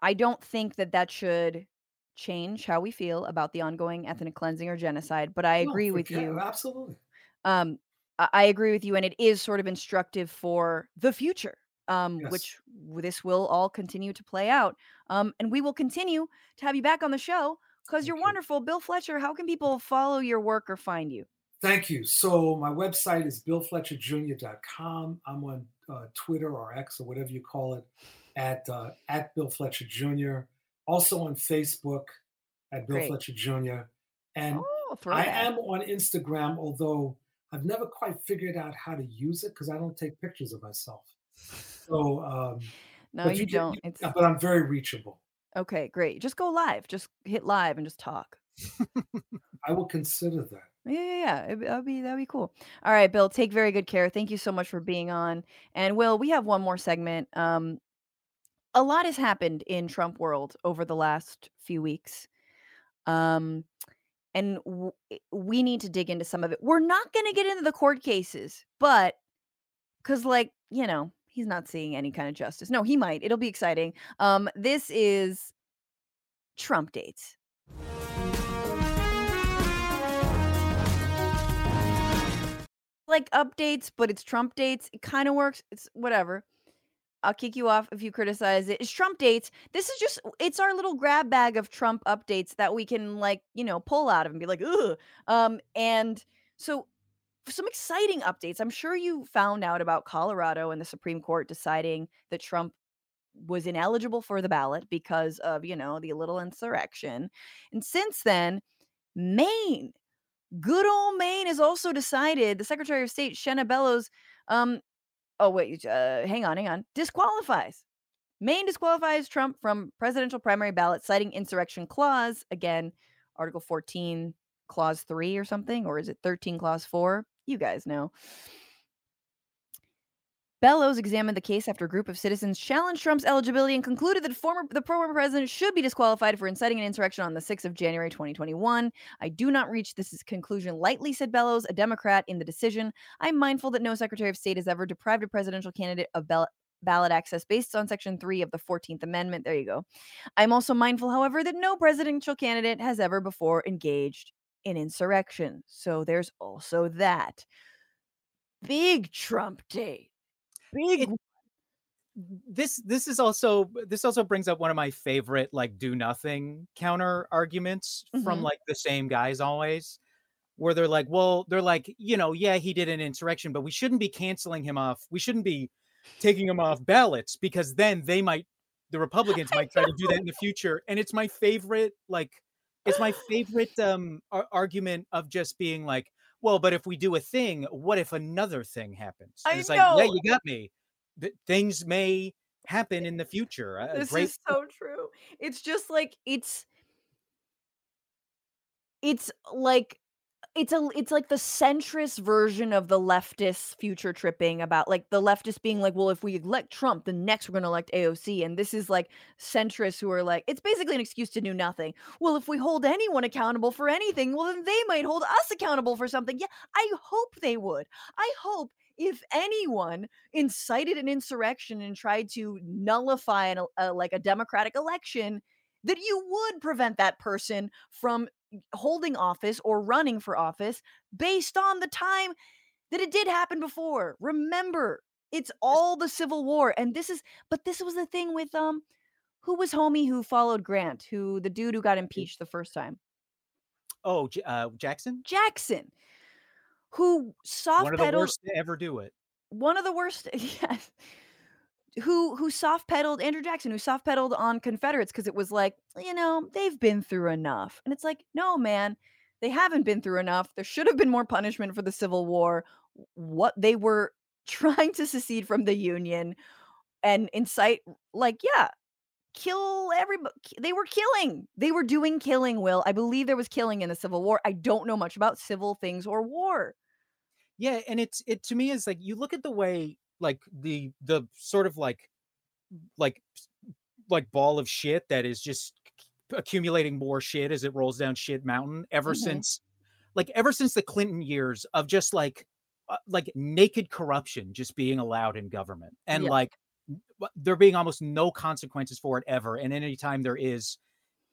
i don't think that that should change how we feel about the ongoing ethnic cleansing or genocide but i
No,
agree with
forget-
you
Absolutely.
um I, I agree with you and it is sort of instructive for the future um
Yes.
which this will all continue to play out um and we will continue to have you back on the show because you're
you.
wonderful bill fletcher how can people follow your work or find you
Thank you. So my website is billfletcherjr.com. I'm on uh, Twitter or X or whatever you call it at uh, at Bill Fletcher Jr. Also on Facebook at Bill
Great.
Fletcher Jr. And
oh
I am on Instagram, although I've never quite figured out how to use it because I don't take pictures of myself. So, um,
no you,
can-
don't it's
but I'm very reachable.
okay great just go live just hit live and just talk
I will consider that.
Yeah, yeah, yeah. That'd be that'd be cool. All right, Bill. Take very good care. Thank you so much for being on. And Will, we have one more segment. Um, a lot has happened in Trump world over the last few weeks. Um, and w- i- we need to dig into some of it. We're not going to get into the court cases, but because, like, you know, he's not seeing any kind of justice. No, he might. It'll be exciting. Um, this is Trump dates. like updates, but it's Trump dates. It kind of works. It's whatever. I'll kick you off if you criticize it. It's Trump dates. This is just it's our little grab bag of Trump updates that we can like, you know, pull out of and be like, ugh. Um, and so some exciting updates. I'm sure you found out about Colorado and the Supreme Court deciding that Trump was ineligible for the ballot because of, you know, the little insurrection. And since then, Maine good old Maine has also decided the Secretary of State Shenna Bellows, um, oh wait, uh, hang on, hang on, disqualifies. Maine disqualifies Trump from presidential primary ballot, citing insurrection clause. Again, Article 14, Clause 3 or something, or is it 13, Clause 4? You guys know. Bellows examined the case after a group of citizens challenged Trump's eligibility and concluded that former the former president should be disqualified for inciting an insurrection on the 6th of January 2021. I do not reach this conclusion lightly, said Bellows, a Democrat in the decision. I'm mindful that no Secretary of State has ever deprived a presidential candidate of ballot ballot access based on Section 3 of the 14th Amendment. There you go. I'm also mindful, however, that no presidential candidate has ever before engaged in insurrection. So there's also that. Big Trump date. Big
it, this this is also this also brings up one of my favorite like do nothing counter arguments mm-hmm. from like the same guys always where they're like well they're like you know yeah he did an insurrection but we shouldn't be canceling him off we shouldn't be taking him off ballots because then they might the republicans might try to do that in the future and it's my favorite like it's my favorite um ar- argument of just being like well but if we do a thing what if another thing happens
I
it's
know.
like yeah you got me things may happen eh, in the future.
This great- is so true. It's just like it's it's like it's a it's like the centrist version of the leftist future tripping about like the leftists being like, well, if we elect Trump, then next we're gonna elect AOC. And this is like centrists who are like, it's basically an excuse to do nothing. Well, if we hold anyone accountable for anything, well, then they might hold us accountable for something. Yeah, I hope they would. I hope if anyone incited an insurrection and tried to nullify an, a, uh, like a democratic election, that you would prevent that person from holding office or running for office based on the time that it did happen before. Remember, it's all the Civil War, and this is, but this was the thing with um, who was homie who followed Grant, who the dude who got impeached the first time.
Oh, uh, Jackson.
Jackson who soft
one of the worst to ever do it.
One of the worst, yes. Who who soft pedaled Andrew Jackson, who soft pedaled on Confederates because it was like, you know, they've been through enough. And it's like, no, man, they haven't been through enough. There should have been more punishment for the Civil War. What they were trying to secede from the Union and incite, like, yeah, kill everybody. They were killing. They were doing killing, Will. I believe there was killing in the Civil War. I don't know much about civil things or war.
Yeah, and it's it to me is like you look at the way like the the sort of like like like ball of shit that is just accumulating more shit as it rolls down shit mountain ever mm-hmm. since like ever since the Clinton years of just like uh, like naked corruption just being allowed in government and yeah. like there being almost no consequences for it ever and anytime there is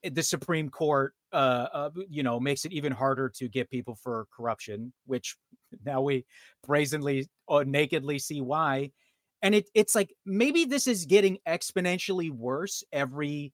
eh, the supreme court uh, uh, you know makes it even harder to get people for corruption which now we brazenly or uh, nakedly see why. And it, it's like maybe this is getting exponentially worse every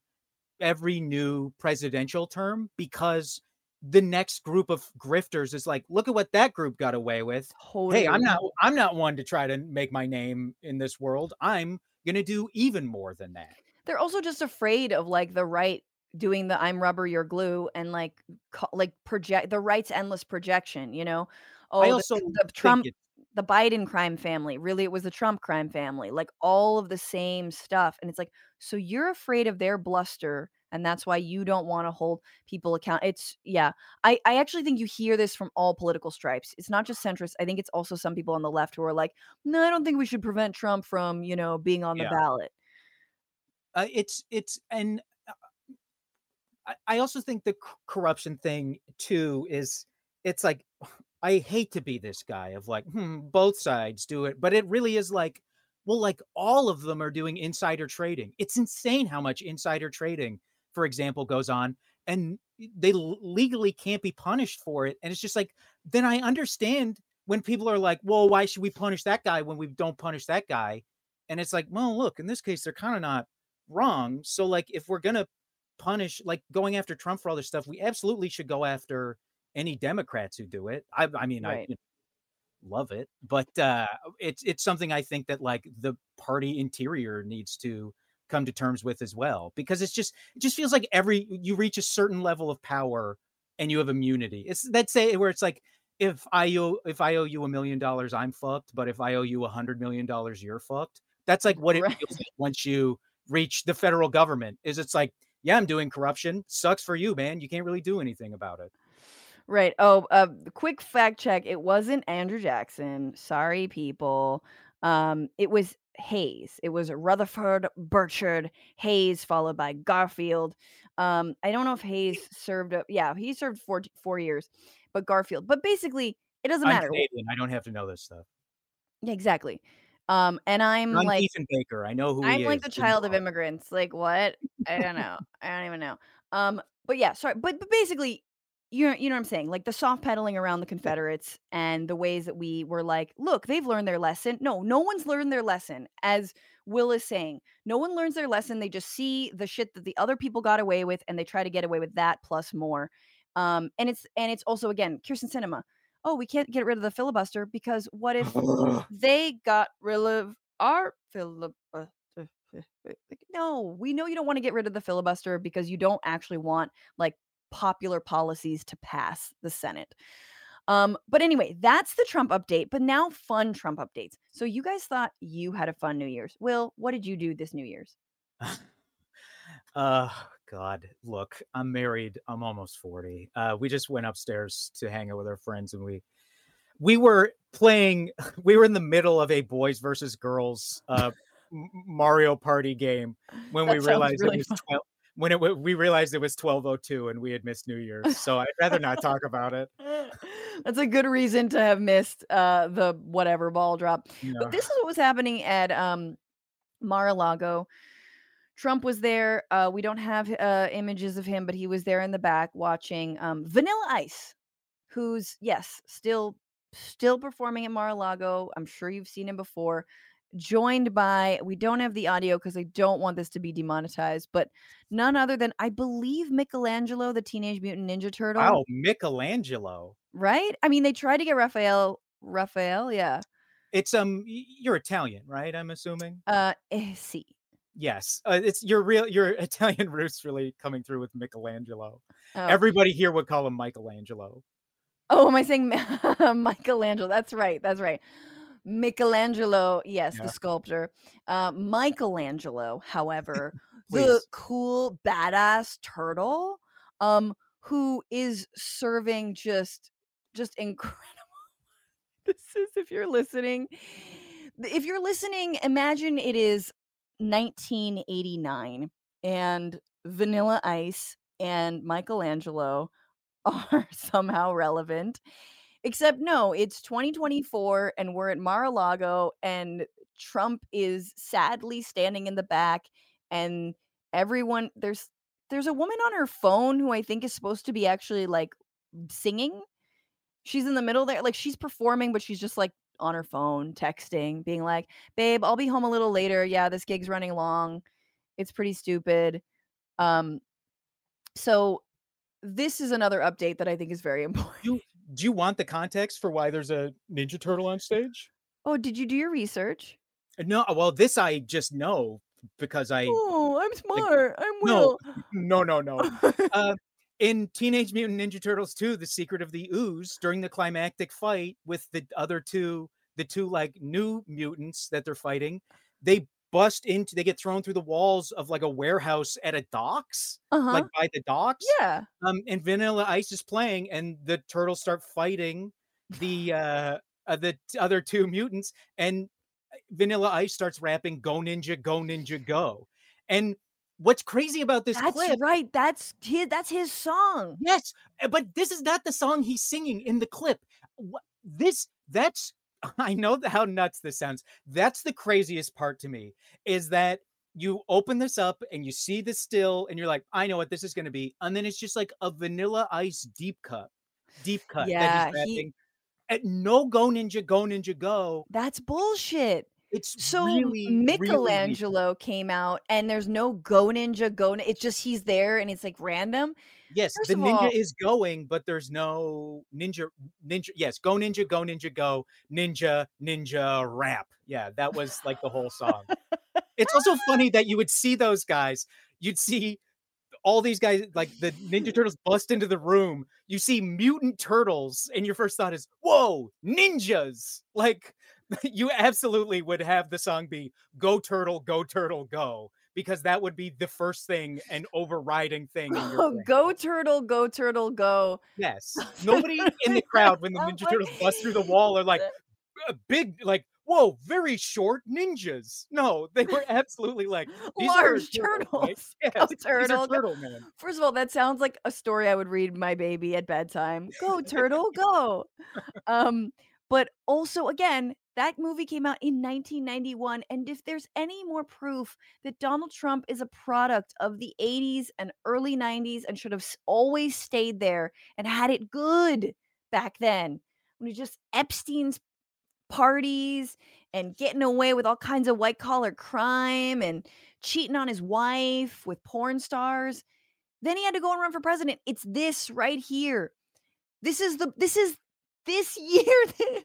every new presidential term because the next group of grifters is like look at what that group got away with. Totally. hey i'm not i'm not one to try to make my name in this world. I'm gonna do even more than that.
They're also just afraid of like the right doing the i'm rubber you're glue and like co- like project the right's endless projection you know
oh I also
the, the trump the biden crime family really it was the trump crime family like all of the same stuff and it's like so you're afraid of their bluster and that's why you don't want to hold people account it's yeah i i actually think you hear this from all political stripes it's not just centrist i think it's also some people on the left who are like no i don't think we should prevent trump from you know being on the yeah. ballot
uh, it's it's and uh, I, I also think the c- corruption thing too is it's like i hate to be this guy of like hmm, both sides do it but it really is like well like all of them are doing insider trading it's insane how much insider trading for example, goes on and they legally can't be punished for it. And it's just like, then I understand when people are like, well, why should we punish that guy when we don't punish that guy? And it's like, well, look, in this case, they're kind of not wrong. So, like, if we're going to punish, like going after Trump for all this stuff, we absolutely should go after any Democrats who do it. I, I mean, right. I you know, love it, but uh, it's it's something I think that like the party interior needs to come to terms with as well because it's just it just feels like every you reach a certain level of power and you have immunity it's that's say where it's like if i owe if i owe you a million dollars i'm fucked but if i owe you a hundred million dollars you're fucked that's like what it right. feels like once you reach the federal government is it's like yeah i'm doing corruption sucks for you man you can't really do anything about it
right oh uh quick fact check it wasn't andrew jackson sorry people um it was Hayes. It was Rutherford, Birchard, Hayes, followed by Garfield. Um, I don't know if Hayes served. A, yeah, he served four four years, but Garfield. But basically, it doesn't
I'm
matter.
Canadian. I don't have to know this stuff.
Yeah, exactly. Um, and I'm,
I'm
like
Ethan Baker. I know who
I'm like
is.
the child of immigrants. Like what? I don't know. I don't even know. Um, but yeah, sorry. But but basically, you know, you know what I'm saying? Like the soft pedaling around the Confederates and the ways that we were like, look, they've learned their lesson. No, no one's learned their lesson. As Will is saying, no one learns their lesson. They just see the shit that the other people got away with and they try to get away with that plus more. Um, and it's and it's also again, Kyrsten Sinema. Oh, we can't get rid of the filibuster because what if they got rid of our filibuster? No, we know you don't want to get rid of the filibuster because you don't actually want like popular policies to pass the Senate. Um, but anyway, that's the Trump update. But now, fun Trump updates. So, you guys thought you had a fun New Year's. Will, what did you do this New Year's?
uh, God, look, I'm married. I'm almost 40. Uh, we just went upstairs to hang out with our friends and we we were playing we were in the middle of a boys versus girls uh Mario Party game when
That
we realized
really
it was 12 when it we realized it was 1202 and we had missed New Year's. So I'd rather not talk about it.
That's a good reason to have missed uh, the whatever ball drop.
Know.
But this is what was happening at um, Mar-a-Lago. Trump was there. Uh, we don't have uh, images of him, but he was there in the back watching um, Vanilla Ice, who's yes, still still performing at Mar-a-Lago. I'm sure you've seen him before. Joined by we don't have the audio because I don't want this to be demonetized, but none other than I believe Michelangelo, the Teenage Mutant Ninja Turtle.
Oh, Michelangelo.
Right? I mean, they tried to get Raphael. Raphael, yeah.
It's um you're Italian, right? I'm assuming.
Uh, eh, see.
Yes. Uh, it's your real your Italian roots really coming through with Michelangelo.
Oh.
Everybody here would call him Michelangelo.
Oh, am I saying Michelangelo? That's right. That's right. Michelangelo, yes,
Yeah.
the sculptor. Uh, Michelangelo, however, the cool badass turtle, um, who is serving just, just incredible. This is if you're listening. If you're listening, imagine it is 1989 and Vanilla Ice and Michelangelo are somehow relevant. Except no, it's 2024 and we're at Mar-a-Lago and Trump is sadly standing in the back and everyone there's there's a woman on her phone who I think is supposed to be actually like singing. She's in the middle there like she's performing but she's just like on her phone texting being like, "Babe, I'll be home a little later. Yeah, this gig's running long. It's pretty stupid." Um so this is another update that I think is very important.
Do do you want the context for why there's a Ninja Turtle on stage?
Oh, did you do your research?
No, well, this I just know because I
Oh, I'm smart. I'm
no,
Will.
no, no, no. uh, in Teenage Mutant Ninja Turtles 2, The Secret of the Ooze, during the climactic fight with the other two, the two like new mutants that they're fighting, they bust into, they get thrown through the walls of like a warehouse at a docks,
uh-huh.
like by the docks.
yeah.
Um, and Vanilla Ice is playing, and the turtles start fighting the uh, uh the other two mutants, and uh, Vanilla Ice starts rapping "Go Ninja, Go Ninja, Go." And what's crazy about this
That's
clip?
right. That's his that's his song.
Yes, uh, but this is not the song he's singing in the clip. This that's I know how nuts this sounds. That's the craziest part to me is that you open this up and you see the still and you're like, I know what this is going to be, and then it's just like a Vanilla Ice deep cut, deep cut.
Yeah,
that he's
he-
At no go ninja, go ninja, go.
That's bullshit.
It's
So
really really.
Michelangelo came out and there's no go ninja go it's just he's there and it's like random.
Yes,
First
the ninja
all-
is going, but there's no ninja. Ninja, yes, go ninja, go ninja, go ninja, ninja rap. Yeah, that was like the whole song. it's also funny that you would see those guys. You'd see all these guys, like the Ninja Turtles, bust into the room. You see mutant turtles, and your first thought is, "Whoa, ninjas!" Like you absolutely would have the song be "Go Turtle, Go Turtle, Go." Because that would be the first thing and overriding thing.
Go turtle, go turtle, go.
Yes. Nobody in the crowd when the Ninja Turtles bust through the wall are like "Uh, big, like whoa, very short ninjas. No, they were absolutely like these are
Large
a turtle, right?
turtles.
Yes,
Go turtle,
turtle man.
First of all, that sounds like a story I would read my baby at bedtime. Go turtle, go. Um, but also again, That movie came out in 1991. And if there's any more proof that Donald Trump is a product of the 80s and early 90s and should have always stayed there and had it good back then, when he just Epstein's parties and getting away with all kinds of white collar crime and cheating on his wife with porn stars, then he had to go and run for president. It's this right here. This is the this is this year.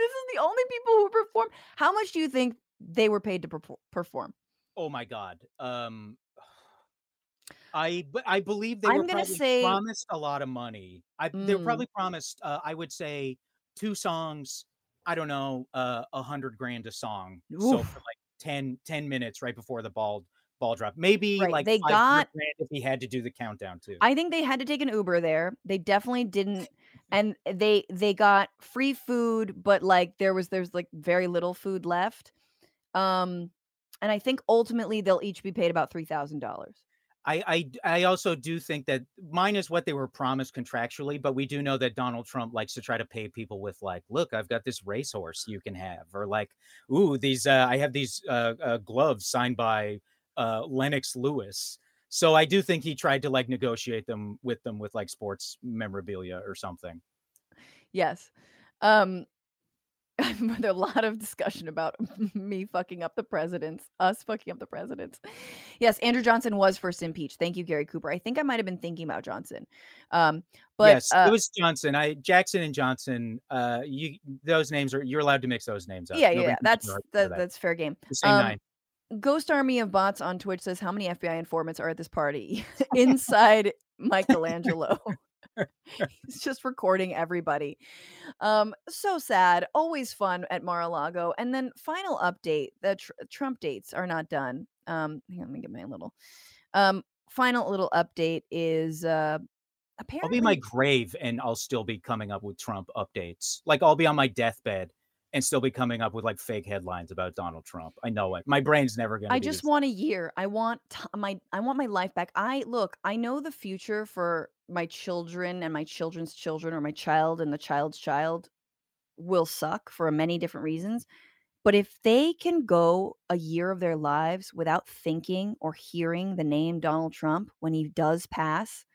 This is the only people who perform. How much do you think they were paid to perform?
Oh my god. Um I I believe they
I'm
were
gonna
probably
say-
promised a lot of money. I they were
Mm.
probably promised uh, I would say two songs, I don't know, uh, a hundred grand a song. So for like 10, 10 minutes right before the ball ball drop. Maybe
Right,
like
they
500
got-
grand if he had to do the countdown too.
I think they had to take an Uber there. They definitely didn't and they they got free food but like there was there's like very little food left. Um and I think ultimately they'll each be paid about $3,000.
I I also do think that minus what they were promised contractually, but we do know that Donald Trump likes to try to pay people with like, look, I've got this racehorse you can have, or like, ooh, these uh, I have these uh, uh, gloves signed by uh, Lennox Lewis. So I do think he tried to like negotiate them with them with like sports memorabilia or something.
Yes. Um there's a lot of discussion about me fucking up the presidents, us fucking up the presidents. Yes, Andrew Johnson was first impeached. Thank you, Gary Cooper. I think I might have been thinking about Johnson. Um, but
yes,
uh,
it was Johnson. I Jackson and Johnson. Uh, you those names are you're allowed to mix those names up.
yeah, yeah,
Nobody
yeah, that's that,
that.
that's fair game.
the same
um,
nine.
Ghost Army of Bots on Twitch says, How many FBI informants are at this party? Inside Michelangelo. He's just recording everybody. Um, so sad. Always fun at Mar-a-Lago. And then final update: the tr- Trump dates are not done. Um, hang on, let me get my little. Um, final little update is uh,
I'll be my grave and I'll still be coming up with Trump updates. Like I'll be on my deathbed and still be coming up with like fake headlines about Donald Trump. I know it. My brain's never gonna.
I
be
just want a year. I want t- my I want my life back. I look, I know the future for my children and my children's children or my child and the child's child will suck for many different reasons. But if they can go a year of their lives without thinking or hearing the name Donald Trump when he does pass,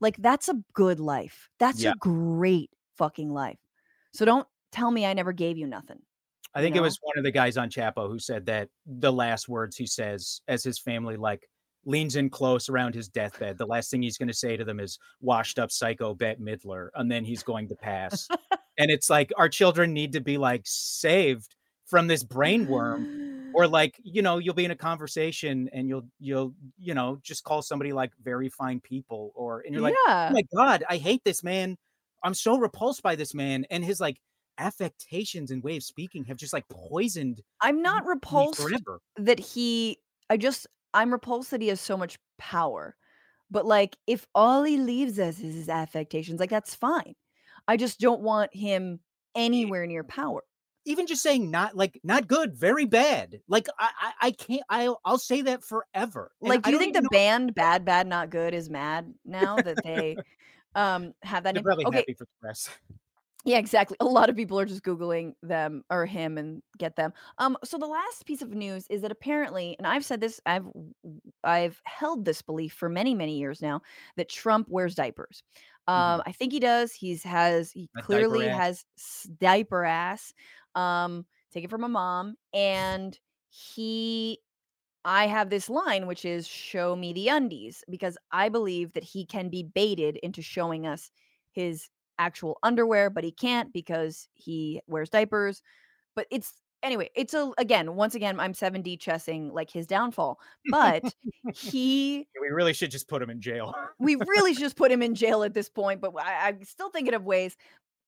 like that's a good life. That's
Yeah.
a great fucking life. So don't tell me I never gave you nothing.
I
you
think it was one of the guys on Chapo who said that the last words he says as his family like leans in close around his deathbed, the last thing he's going to say to them is "washed up psycho Bette Midler," and then he's going to pass. and it's like our children need to be like saved from this brain worm or like you know you'll be in a conversation and you'll you'll you know just call somebody like very fine people or and you're like oh
yeah.
oh my god i hate this man i'm so repulsed by this man and his like affectations and way of speaking have just like poisoned
I'm not repulsed
forever
that he I just I'm repulsed that he has so much power. But like if all he leaves us is his affectations, like that's fine. I just don't want him anywhere near power.
even just saying not like not good very bad like i i, I can't I'll, I'll say that forever And
Like do you think the
know-
band Bad Bad Not Good is mad now that they um have that
they're
name?
probably
Okay,
happy for the press
Yeah, exactly. A lot of people are just googling them or him and get them. Um so the last piece of news is that apparently and I've said this I've I've held this belief for many many years now that Trump wears diapers. Um I think he does. He's has he
Mm-hmm. That diaper
clearly has diaper ass. Um take it from a mom and he I have this line which is show me the undies because I believe that he can be baited into showing us his actual underwear, but he can't because he wears diapers. But it's anyway, it's a again, once again, I'm 7D chessing like his downfall. But he
we really should just put him in jail
we really should just put him in jail at this point, but I, I'm still thinking of ways.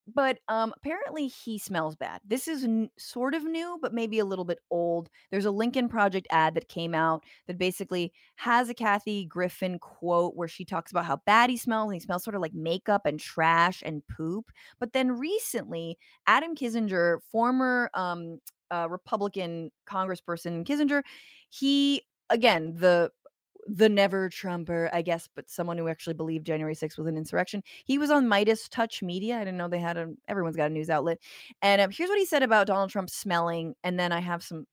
But um, apparently he smells bad. This is n- sort of new, but maybe a little bit old. There's a Lincoln Project ad that came out that basically has a Kathy Griffin quote where she talks about how bad he smells. He smells sort of like makeup and trash and poop. But then recently, Adam Kinzinger, former um, uh, Republican Congressperson Kinzinger, he again the the never Trumper, I guess, but someone who actually believed January 6th was an insurrection. He was on MeidasTouch Media. I didn't know they had a, everyone's got a news outlet. And um, here's what he said about Donald Trump smelling. And then I have some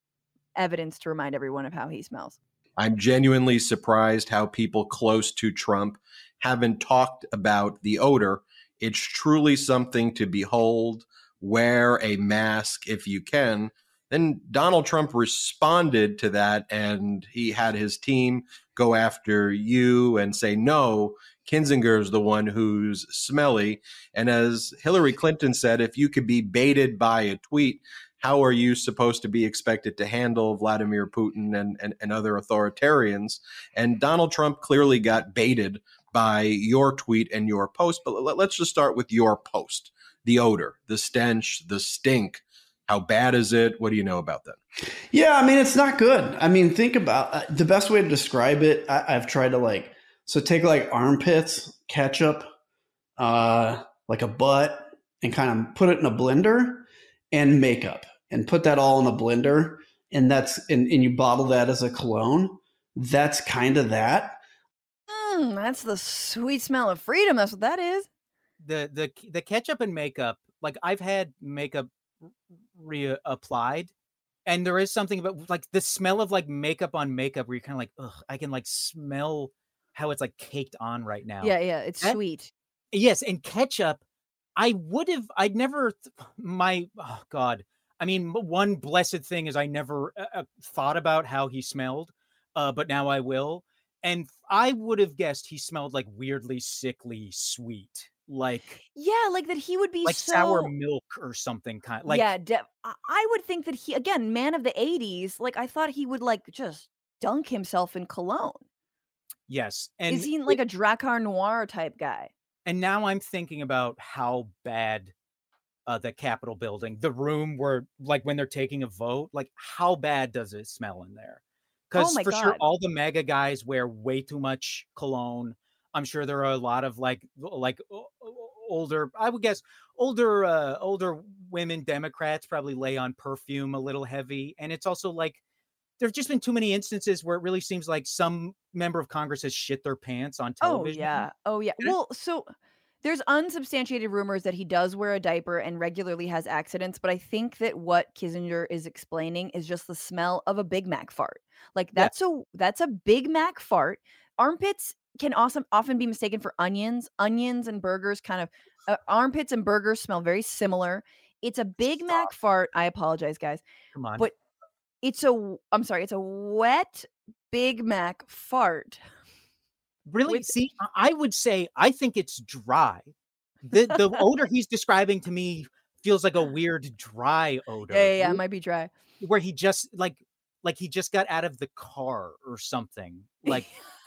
evidence to remind everyone of how he smells.
I'm genuinely surprised how people close to Trump haven't talked about the odor. It's truly something to behold. Wear a mask if you can. Then Donald Trump responded to that and he had his team go after you and say, no, Kinzinger is the one who's smelly. And as Hillary Clinton said, if you could be baited by a tweet, how are you supposed to be expected to handle Vladimir Putin and, and, and other authoritarians? And Donald Trump clearly got baited by your tweet and your post. But let's just start with your post the odor, the stench, the stink. How bad is it? What do you know about that?
Yeah, I mean, it's not good. I mean, think about uh, the best way to describe it. I, I've tried to like, so take like armpits, ketchup, uh, like a butt, and kind of put it in a blender and makeup and put that all in a blender and that's and, and you bottle that as a cologne that's kind of that
mm, that's the sweet smell of freedom that's what that is
the the the ketchup and makeup like i've had makeup reapplied and there is something about like the smell of like makeup on makeup where you're kind of like ugh i can like smell how it's like caked on right now.
Yeah yeah it's
that,
sweet.
Yes and ketchup i would have i'd never my oh god. I mean, one blessed thing is I never uh, uh, thought about how he smelled, uh, but now I will. And I would have guessed he smelled like weirdly sickly sweet, like
yeah, like that he would be
like
so...
sour milk or something kind. Like
yeah, de- I would think that he again, man of the '80s. Like I thought he would like just dunk himself in cologne.
Yes, and
is he like a Drakkar Noir type guy?
And now I'm thinking about how bad uh, the Capitol building, the room where, like, when they're taking a vote, like, how bad does it smell in there? Because
oh
for
God.
sure, all the MAGA guys wear way too much cologne. I'm sure there are a lot of like, like older, I would guess, older, uh, older women Democrats probably lay on perfume a little heavy, and it's also like there's just been too many instances where it really seems like some member of Congress has shit their pants on television.
Oh
television.
yeah. Oh yeah. Well, so there's unsubstantiated rumors that he does wear a diaper and regularly has accidents, but I think that what Kinzinger is explaining is just the smell of a Big Mac fart. Like
Yeah.
that's a that's a Big Mac fart. Armpits can also often be mistaken for onions. Onions and burgers kind of uh, armpits and burgers smell very similar. It's a Big Mac fart. I apologize, guys,
Come on.
but it's a I'm sorry, it's a wet Big Mac fart.
Really?
With-
See, I- I would say I think it's dry. The the odor he's describing to me feels like a weird dry odor.
Yeah, yeah, yeah, it might be dry.
Where he just like like he just got out of the car or something. Like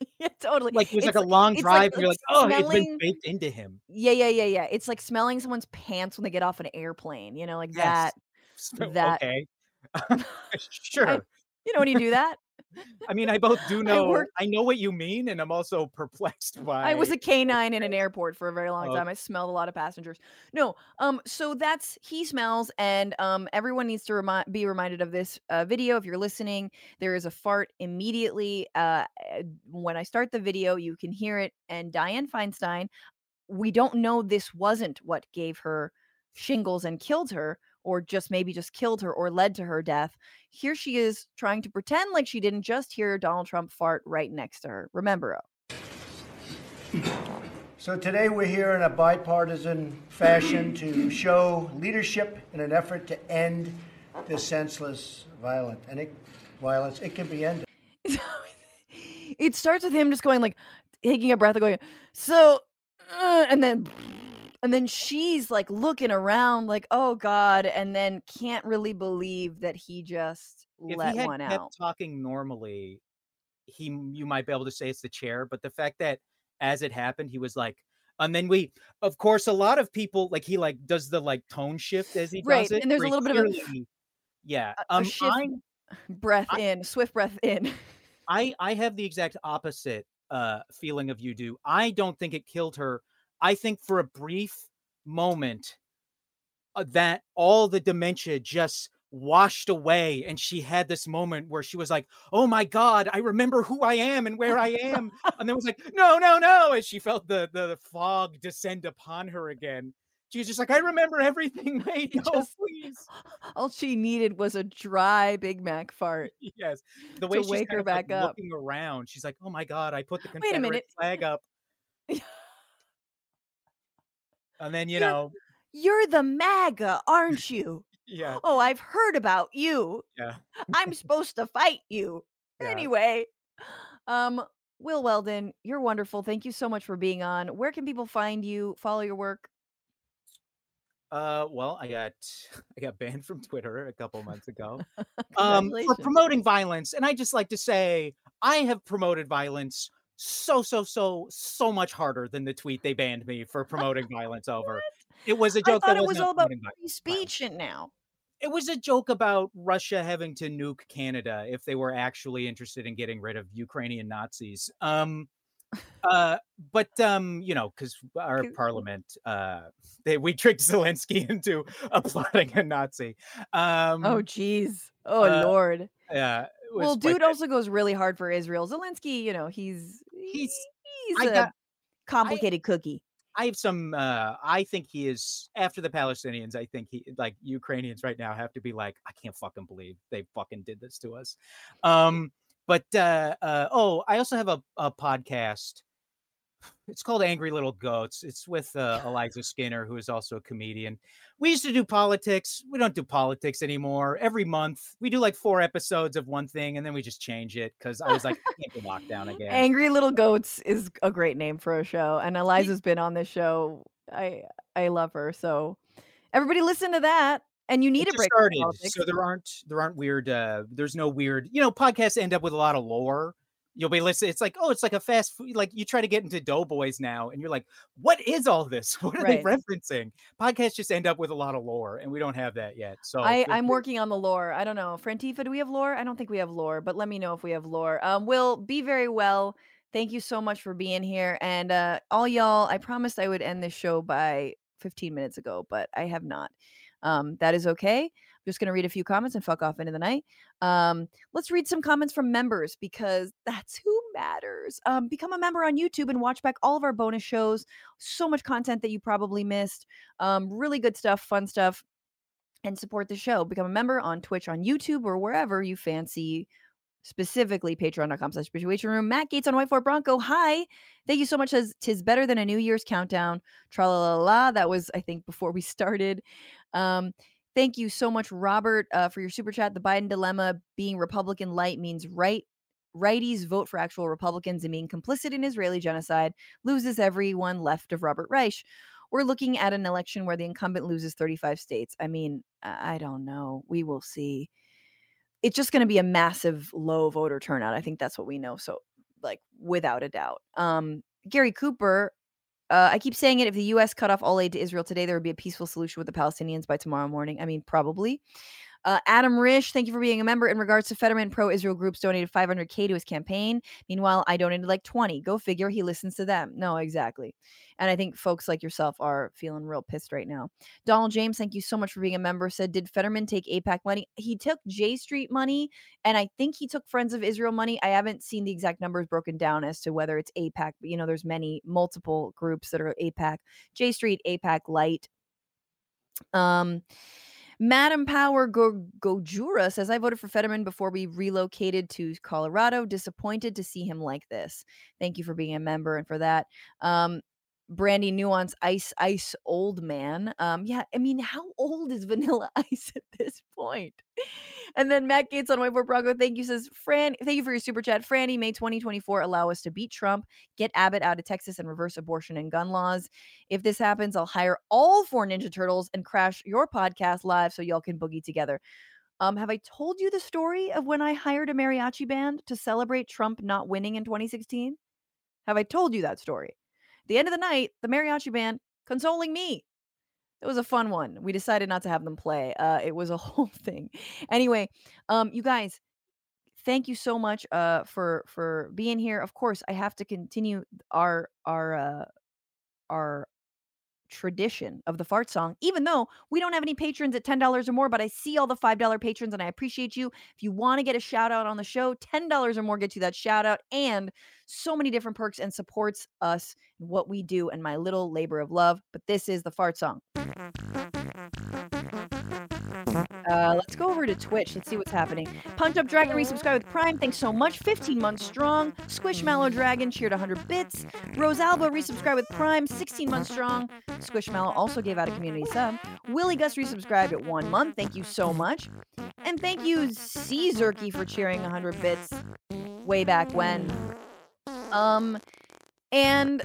yeah, totally.
like it was like a long
it's
drive.
like
and you're like, oh, it's been baked into him.
Yeah, yeah, yeah, yeah. It's like smelling someone's pants when they get off an airplane, you know, like
Yes.
that.
So,
that-
okay. sure.
You know when you do that?
I mean, I both do know. I,
worked-
know what you mean, and I'm also perplexed by.
I was a canine in an airport for a very long
Oh.
time. I smelled a lot of passengers. No, um, so that's he smells, and um, everyone needs to remi- be reminded of this uh, video. If you're listening, there is a fart immediately. Uh, uh, when I start the video, you can hear it. And Dianne Feinstein, we don't know this wasn't what gave her shingles and killed her, or just maybe just killed her or led to her death. Here she is trying to pretend like she didn't just hear Donald Trump fart right next to her. Remember, oh,
So today we're here in a bipartisan fashion to show leadership in an effort to end this senseless violence. And it, violence, it can be ended.
it starts with him just going like taking a breath and going so uh, and then and then she's like looking around like oh god and then can't really believe that he just
if
let
he had
one
kept
out
talking normally, he you might be able to say it's the chair, but the fact that as it happened, he was like, and then we, of course, a lot of people like he like does the like tone shift as he
Right,
does it.
and there's a little bit of a-
yeah.
a
Um,
shift- breath
I-
in swift breath in
I I have the exact opposite uh feeling of you do. I don't think it killed her. I think for a brief moment uh, that all the dementia just washed away and she had this moment where she was like oh my god i remember who i am and where i am and then was like no no no as she felt the the fog descend upon her again she was just like i remember everything mate no
Just-
please
All she needed was a dry Big Mac fart.
yes the way
To
she's
wake her
of, like,
back up.
looking around she's like oh my god i put the
Wait a
confederate
minute.
flag up and then you
You're-
know
You're the MAGA, aren't you?
yeah
Oh, I've heard about you.
yeah
I'm supposed to fight you.
Yeah.
Anyway, um, Will Weldon, you're wonderful. Thank you so much for being on. Where can people find you? Follow your work.
Uh, well, I got I got banned from Twitter a couple months ago um, for promoting violence, and I just like to say I have promoted violence so so so so much harder than the tweet they banned me for promoting violence over. It was a joke.
thought
that
it was all about free speech and now.
It was a joke about Russia having to nuke Canada if they were actually interested in getting rid of Ukrainian Nazis. Um, uh, but um, you know, because our parliament, uh, they we tricked Zelensky into applauding a Nazi. Um,
Oh, geez. Oh,
uh,
Lord.
yeah.
Well, dude also goes really hard for Israel. Zelensky, you know, he's
He's-
he's
I
a
got-
complicated cookie.
I have some. Uh, I think he is after the Palestinians. I think he like Ukrainians right now have to be like, I can't fucking believe they fucking did this to us. Um, but uh, uh, oh, I also have a, a podcast. It's called Angry Little Goats. It's with uh, Eliza Skinner, who is also a comedian. We used to do politics. We don't do politics anymore. Every month, we do like four episodes of one thing, and then we just change it because I was like, I can't do lockdown again.
Angry Little Goats is a great name for a show, and Eliza's been on this show. I I love her. So everybody listen to that. And you need
it
a break.
started, so there aren't there aren't weird. uh There's no weird. You know, podcasts end up with a lot of lore. You'll be listening. It's like, oh, it's like a fast food. Like you try to get into Doughboys now, and you're like, what is all this? What are
Right.
they referencing? Podcasts just end up with a lot of lore, and we don't have that yet. So
I, I'm working on the lore. I don't know. Frantifa, do we have lore? I don't think we have lore, but let me know if we have lore. Um, Will, be very well. Thank you so much for being here. And uh, all y'all, I promised I would end this show by 15 minutes ago, but I have not. Um, that is okay. I'm just going to read a few comments and fuck off into the night. Um, let's read some comments from members because that's who matters. Um, become a member on YouTube and watch back all of our bonus shows. So much content that you probably missed. Um, really good stuff, fun stuff and support the show. Become a member on Twitch, on YouTube, or wherever you fancy. Specifically, patreon.com slash situation room. Matt Gaetz on White Fort Bronco. Hi. Thank you so much. Says tis better than a New Year's countdown. Tra la la la. That was, I think, before we started. Um, thank you so much, Robert, uh, for your super chat. The Biden dilemma being Republican light means right. Righties vote for actual Republicans and being complicit in Israeli genocide loses everyone left of Robert Reich we're looking at an election where the incumbent loses 35 states. I mean, I don't know. We will see. It's just going to be a massive low voter turnout. I think that's what we know. So, like, without a doubt. Um, Gary Cooper, uh, I keep saying it. If the U.S. cut off all aid to Israel today, there would be a peaceful solution with the Palestinians by tomorrow morning. I mean, probably. Uh, Adam Rish, thank you for being a member. In regards to Fetterman, pro Israel groups donated 500K to his campaign. Meanwhile, I donated like 20. Go figure, he listens to them. No, exactly. And I think folks like yourself are feeling real pissed right now. Donald James, thank you so much for being a member. Said, Did Fetterman take AIPAC money? He took J Street money, and I think he took Friends of Israel money. I haven't seen the exact numbers broken down as to whether it's AIPAC, but you know, there's many multiple groups that are AIPAC, J Street, AIPAC Light. Um, Madam Power Go- Gojura says, I voted for Fetterman before we relocated to Colorado. Disappointed to see him like this. Thank you for being a member and for that. Um, Brandy Nuance Ice Ice Old Man. Um, yeah, I mean, how old is Vanilla Ice at this point? And then Matt Gaetz on Whiteboard Bronco, thank you, says Fran, thank you for your super chat. Franny, May 2024, allow us to beat Trump, get Abbott out of Texas, and reverse abortion and gun laws. If this happens, I'll hire all four Ninja Turtles and crash your podcast live so y'all can boogie together. Um, have I told you the story of when I hired a mariachi band to celebrate Trump not winning in 2016? Have I told you that story? The end of the night, the mariachi band consoling me. It was a fun one. We decided not to have them play. Uh, it was a whole thing. Anyway, um, you guys, thank you so much uh for for being here. Of course, I have to continue our our uh our tradition of the fart song, even though we don't have any patrons at $10 or more, but I see all the $5 patrons and I appreciate you. If you want to get a shout out on the show, $10 or more gets you that shout out and so many different perks and supports us and what we do and my little labor of love. But this is the fart song. Uh, let's go over to Twitch. Let's see what's happening. Punch Up Dragon resubscribe with Prime. Thanks so much. 15 months strong. Squishmallow Dragon cheered 100 bits. Rosalba resubscribed with Prime. 16 months strong. Squishmallow also gave out a community sub. Willie Gus resubscribed at one month. Thank you so much. And thank you, C Zerky, for cheering 100 bits way back when. Um, and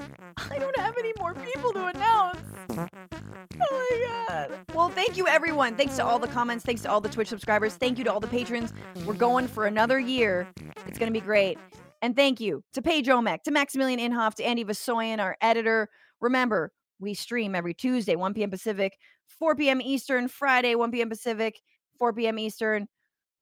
I don't have any more people to announce. Oh my god. Well, thank you everyone. Thanks to all the comments. Thanks to all the Twitch subscribers. Thank you to all the patrons. We're going for another year. It's going to be great. And thank you to Paige Omek, to Maximilian Inhofe, to Andy Vasoyan, our editor. Remember, we stream every Tuesday, 1 p.m. Pacific, 4 p.m. Eastern, Friday, 1 p.m. Pacific, 4 p.m. Eastern.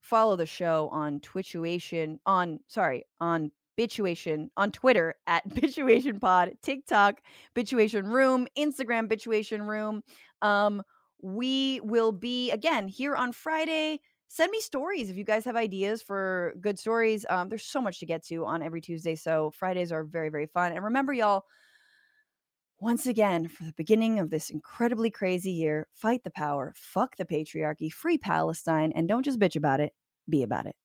Follow the show on Twitchuation, on, sorry, on Bitchuation on Twitter at Bitchuation Pod, TikTok, Bitchuation Room, Instagram, Bitchuation Room. Um, we will be again here on Friday. Send me stories if you guys have ideas for good stories. Um, there's so much to get to on every Tuesday, so Fridays are very, very fun. And remember, y'all, once again, for the beginning of this incredibly crazy year, fight the power, fuck the patriarchy, free Palestine, and don't just bitch about it, be about it.